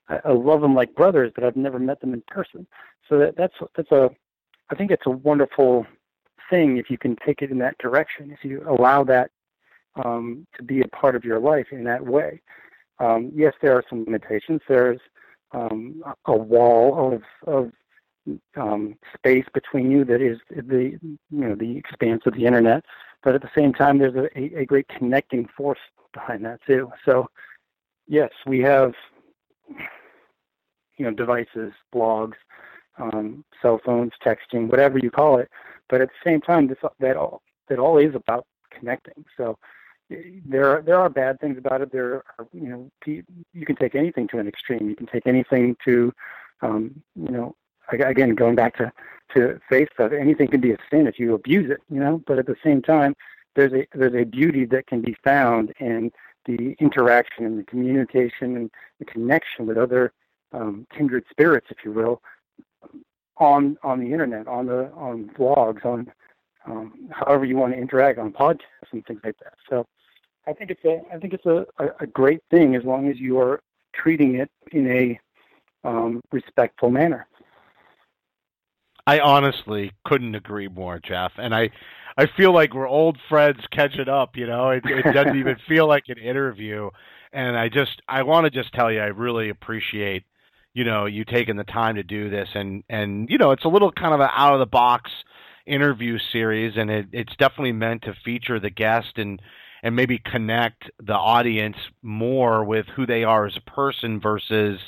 I, I love them like brothers, but I've never met them in person. So that that's that's a I think it's a wonderful thing if you can take it in that direction. If you allow that um, to be a part of your life in that way. Um, yes, there are some limitations. There's um, a wall of of um, space between you that is the you know the expanse of the internet, but at the same time, there's a, a great connecting force behind that too. So, yes, we have you know devices, blogs, um, cell phones, texting, whatever you call it. But at the same time, this that all that all is about connecting. So there are there are bad things about it. There are you know you can take anything to an extreme. You can take anything to um, you know again going back to to faith stuff. Anything can be a sin if you abuse it. You know, but at the same time, there's a there's a beauty that can be found in the interaction and the communication and the connection with other um, kindred spirits, if you will, on on the internet, on the on blogs, on um, however you want to interact on podcasts and things like that. So I think it's a I think it's a, a, great thing as long as you are treating it in a um, respectful manner. I honestly couldn't agree more, Jeff. And I, I feel like we're old friends catching up. You know, it, it doesn't even feel like an interview. And I just, I want to just tell you, I really appreciate you know you taking the time to do this and and you know it's a little kind of an out of the box interview series and it, it's definitely meant to feature the guest and and maybe connect the audience more with who they are as a person versus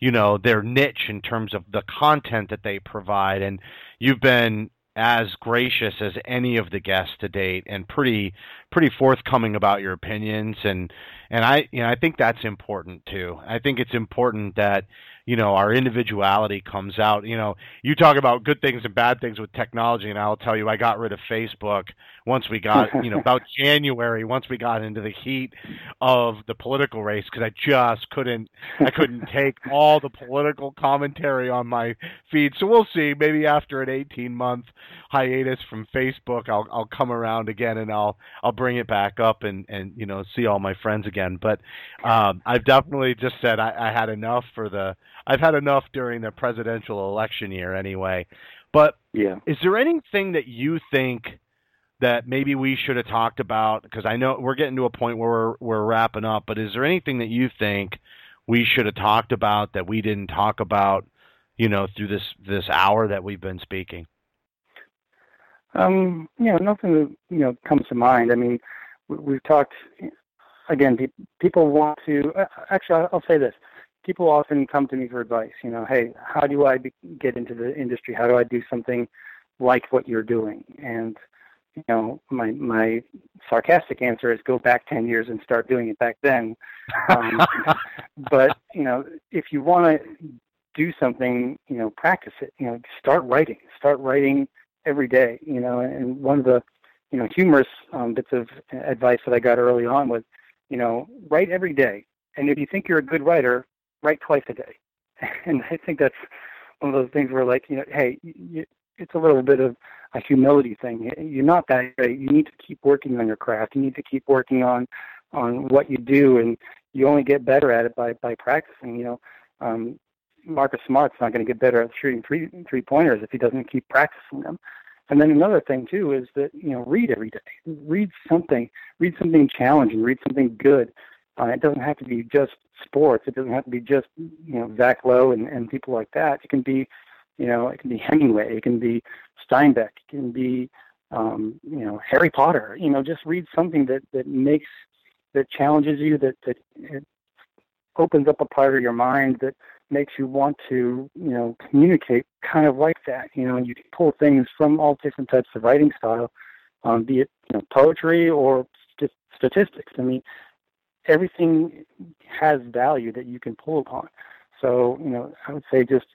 you know their niche in terms of the content that they provide. And you've been as gracious as any of the guests to date and pretty pretty forthcoming about your opinions and and I you know I think that's important too. I think it's important that you know our individuality comes out. You know, you talk about good things and bad things with technology and I'll tell you I got rid of Facebook once we got, you know, about January once we got into the heat of the political race cuz I just couldn't I couldn't take all the political commentary on my feed. So we'll see, maybe after an 18 month hiatus from Facebook, I'll I'll come around again and I'll I'll bring it back up and and you know see all my friends again. But um, I've definitely just said I, I had enough for the. I've had enough during the presidential election year anyway. But yeah, is there anything that you think that maybe we should have talked about? Because I know we're getting to a point where we're we're wrapping up. But is there anything that you think we should have talked about that we didn't talk about? You know, through this this hour that we've been speaking. Um, you know, nothing that you know comes to mind. I mean, we, have talked again. people want to. Uh, actually, I'll say this: people often come to me for advice. You know, hey, how do I be, get into the industry? How do I do something like what you're doing? And you know, my my sarcastic answer is go back ten years and start doing it back then. Um, but you know, if you want to do something, you know, practice it. You know, start writing. Start writing every day, you know, and one of the, you know, humorous um, bits of advice that I got early on was, you know, write every day. And if you think you're a good writer, write twice a day. And I think that's one of those things where, like, you know, hey, you, it's a little bit of a humility thing. You're not that great. You need to keep working on your craft. You need to keep working on on what you do, and you only get better at it by by practicing. You know, um, Marcus Smart's not going to get better at shooting three three pointers if he doesn't keep practicing them. And then another thing too is that you know read every day. Read something. Read something challenging. Read something good. Uh, it doesn't have to be just sports. It doesn't have to be just you know Zach Lowe and, and people like that. It can be you know it can be Hemingway. It can be Steinbeck. It can be um, you know Harry Potter. You know just read something that that makes that challenges you. That that opens up a part of your mind that makes you want to, you know, communicate kind of like that. You know, you can pull things from all different types of writing style, um, be it you know poetry or st- statistics. I mean, everything has value that you can pull upon. So, you know, I would say just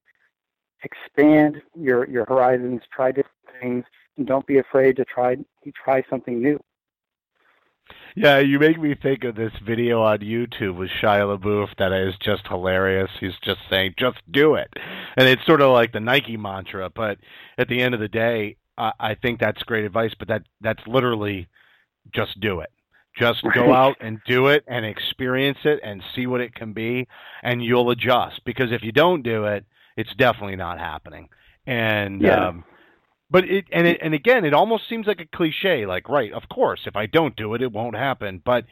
expand your your horizons, try different things, and don't be afraid to try try something new. Yeah, you make me think of this video on YouTube with Shia LaBeouf that is just hilarious. He's just saying, "Just do it," and it's sort of like the Nike mantra. But at the end of the day, I, I think that's great advice. But that that's literally just do it. Just go out and do it and experience it and see what it can be, and you'll adjust. Because if you don't do it, it's definitely not happening. And yeah. um, but it and it and again, it almost seems like a cliche. Like, right, of course, if I don't do it, it won't happen. But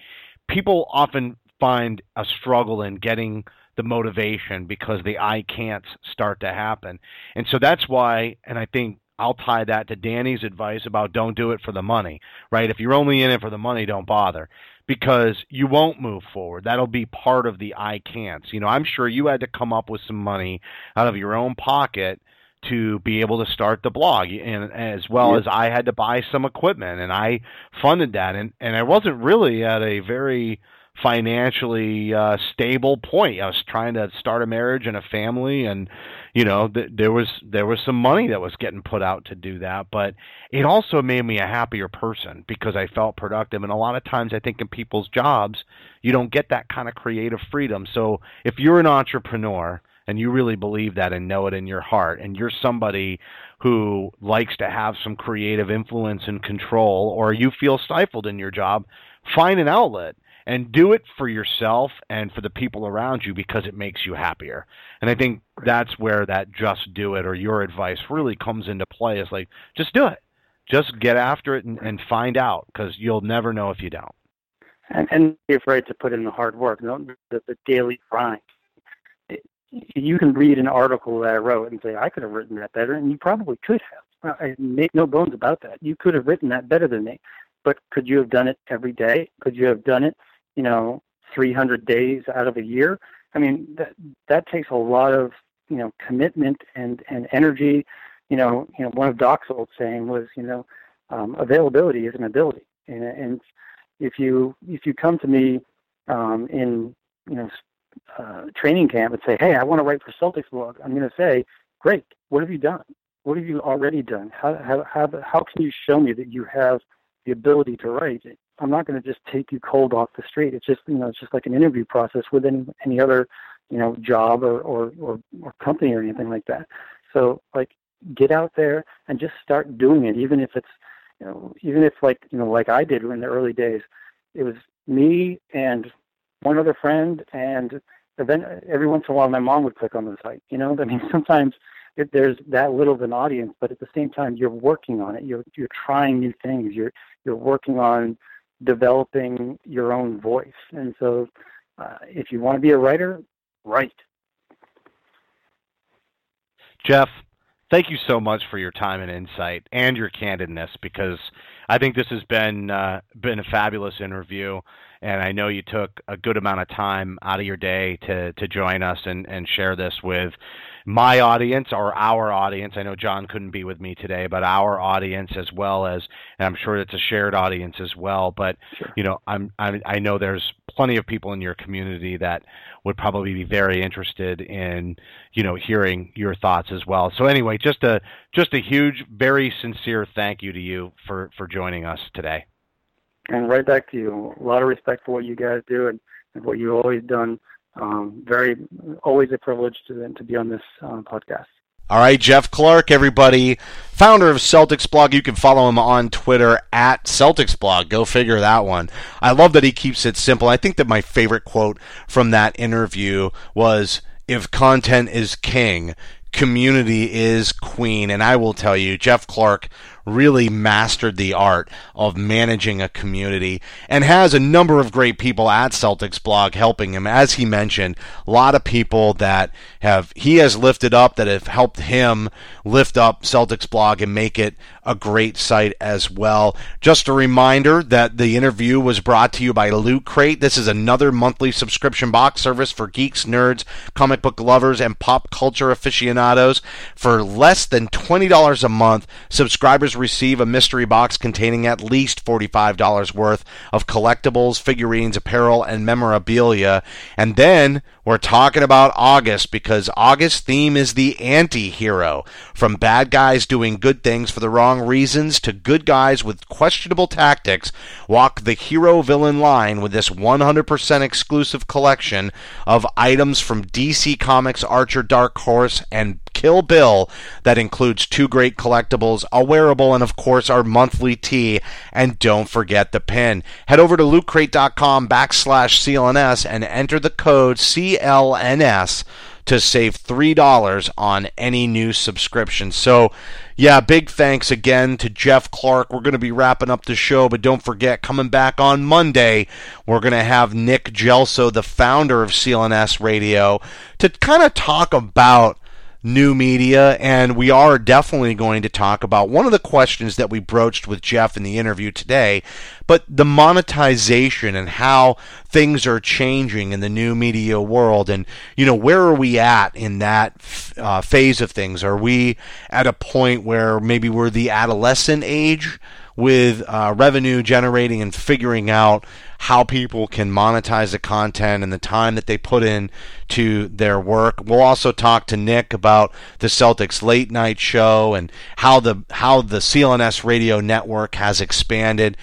people often find a struggle in getting the motivation because the I can't start to happen. And so that's why, and I think I'll tie that to Danny's advice about don't do it for the money, right? If you're only in it for the money, don't bother because you won't move forward. That'll be part of the I can'ts. You know, I'm sure you had to come up with some money out of your own pocket to be able to start the blog and as well as I had to buy some equipment and I funded that and and I wasn't really at a very financially uh stable point. I was trying to start a marriage and a family and you know th- there was there was some money that was getting put out to do that, but it also made me a happier person because I felt productive and a lot of times I think in people's jobs you don't get that kind of creative freedom. So if you're an entrepreneur and you really believe that and know it in your heart and you're somebody who likes to have some creative influence and control or you feel stifled in your job find an outlet and do it for yourself and for the people around you because it makes you happier. And i think that's where that just do it or your advice really comes into play is like just do it. Just get after it and, and find out because you'll never know if you don't. And, and be afraid to put in the hard work, the, the, the daily grind you can read an article that I wrote and say I could have written that better, and you probably could have. I make no bones about that. You could have written that better than me, but could you have done it every day? Could you have done it, you know, 300 days out of a year? I mean, that that takes a lot of you know commitment and and energy. You know, you know, one of Doc's old saying was, you know, um, availability is an ability, and, and if you if you come to me um, in you know uh, training camp and say, "Hey, I want to write for Celtics blog," I'm going to say, "Great. What have you done? What have you already done? How how how, how can you show me that you have the ability to write?" I'm not going to just take you cold off the street. It's just you know it's just like an interview process with any any other you know job or or or, or company or anything like that. So like get out there and just start doing it, even if it's you know even if like you know like I did in the early days, it was me and one other friend, and then every once in a while my mom would click on the site. You know, I mean, sometimes it, there's that little of an audience, but at the same time, you're working on it. You're you're trying new things. You're you're working on developing your own voice. And so, uh, if you want to be a writer, write. Jeff, thank you so much for your time and insight and your candidness because I think this has been uh, been a fabulous interview and I know you took a good amount of time out of your day to to join us and and share this with my audience or our audience. I know John couldn't be with me today, but our audience as well as, and I'm sure it's a shared audience as well. But sure. you know, I'm, I'm I know there's plenty of people in your community that would probably be very interested in you know hearing your thoughts as well. So anyway, just a just a huge, very sincere thank you to you for for joining us today and right back to you. A lot of respect for what you guys do and, and what you've always done. Um, very, always a privilege to to be on this uh, podcast. All right, Jeff Clark, everybody, founder of Celtics Blog. You can follow him on Twitter at Celtics Blog. Go figure that one. I love that he keeps it simple. I think that my favorite quote from that interview was, "If content is king, community is queen." And I will tell you, Jeff Clark really mastered the art of managing a community and has a number of great people at Celtics blog helping him. As he mentioned, a lot of people that have he has lifted up that have helped him lift up Celtics blog and make it a great site as well. Just a reminder that the interview was brought to you by Loot Crate. This is another monthly subscription box service for geeks, nerds, comic book lovers, and pop culture aficionados. For less than $20 a month, subscribers receive a mystery box containing at least $45 worth of collectibles, figurines, apparel, and memorabilia. And then we're talking about August because August theme is the anti-hero. From bad guys doing good things for the wrong reasons to good guys with questionable tactics, walk the hero-villain line with this 100% exclusive collection of items from DC Comics, Archer, Dark Horse, and Kill Bill that includes two great collectibles, a wearable, and of course our monthly tee. And don't forget the pin. Head over to lootcrate.com backslash CLNS and enter the code CLNS to save $3 on any new subscription. So, yeah, big thanks again to Jeff Clark. We're going to be wrapping up the show, but don't forget, coming back on Monday, we're going to have Nick Gelso, the founder of CLNS Radio, to kind of talk about new media, and we are definitely going to talk about one of the questions that we broached with Jeff in the interview today, but the monetization and how things are changing in the new media world, and you know where are we at in that uh, phase of things? Are we at a point where maybe we're the adolescent age? with uh, revenue generating and figuring out how people can monetize the content and the time that they put in to their work. We'll also talk to Nick about the Celtics late night show and how the how the CLNS radio network has expanded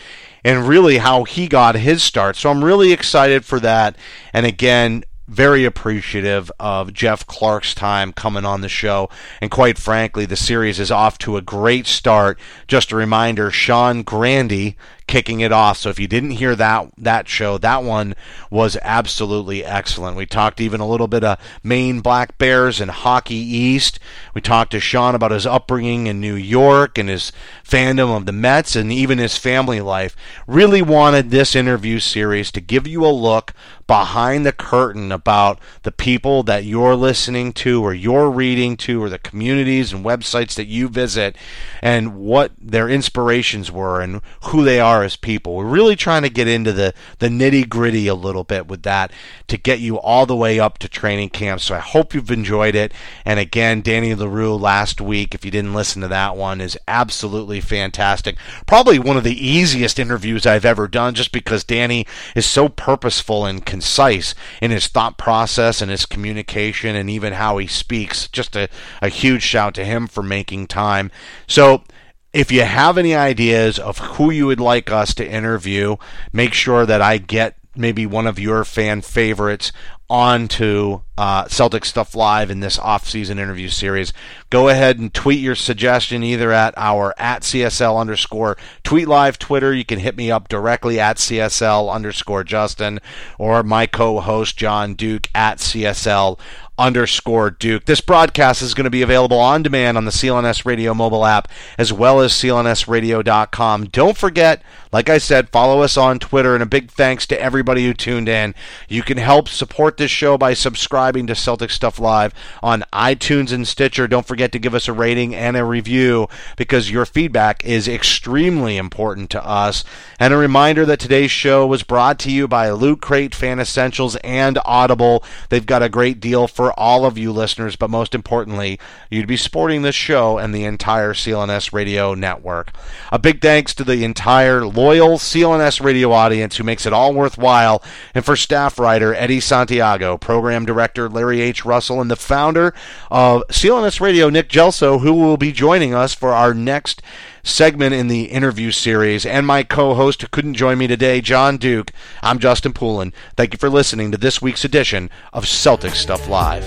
and really how he got his start. So I'm really excited for that. And again, very appreciative of Jeff Clark's time coming on the show. And quite frankly, the series is off to a great start. Just a reminder Sean Grande kicking it off. So if you didn't hear that that show, that one was absolutely excellent. We talked even a little bit of Maine Black Bears and Hockey East. We talked to Sean about his upbringing in New York and his fandom of the Mets and even his family life. Really wanted this interview series to give you a look behind the curtain about the people that you're listening to or you're reading to or the communities and websites that you visit and what their inspirations were and who they are as people. We're really trying to get into the, the nitty gritty a little bit with that to get you all the way up to training camp. So I hope you've enjoyed it. And again, Danny Leroux last week, if you didn't listen to that one, is absolutely fantastic. Probably one of the easiest interviews I've ever done just because Danny is so purposeful and concise in his thought process and his communication and even how he speaks. Just a, a huge shout to him for making time. So, if you have any ideas of who you would like us to interview, make sure that I get maybe one of your fan favorites onto uh, Celtics Stuff Live in this off-season interview series. Go ahead and tweet your suggestion either at our at CSL underscore tweet live Twitter. You can hit me up directly at CSL underscore Justin or my co-host John Duke at CSL underscore Duke. This broadcast is going to be available on demand on the CLNS Radio mobile app as well as clnsradio.com. Don't forget, like I said, follow us on Twitter and a big thanks to everybody who tuned in. You can help support this show by subscribing to Celtics Stuff Live on iTunes and Stitcher. Don't forget to give us a rating and a review because your feedback is extremely important to us. And a reminder that today's show was brought to you by Loot Crate, Fan Essentials, and Audible. They've got a great deal for all of you listeners, but most importantly, you'd be supporting this show and the entire CLNS radio network. A big thanks to the entire loyal CLNS radio audience who makes it all worthwhile, and for staff writer Eddie Santiago, program director Larry H. Russell, and the founder of CLNS Radio, Nick Gelso, who will be joining us for our next segment in the interview series, and my co host who couldn't join me today, John Duke. I'm Justin Poulin. Thank you for listening to this week's edition of Celtics Stuff Live.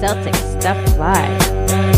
Celtics Stuff Live.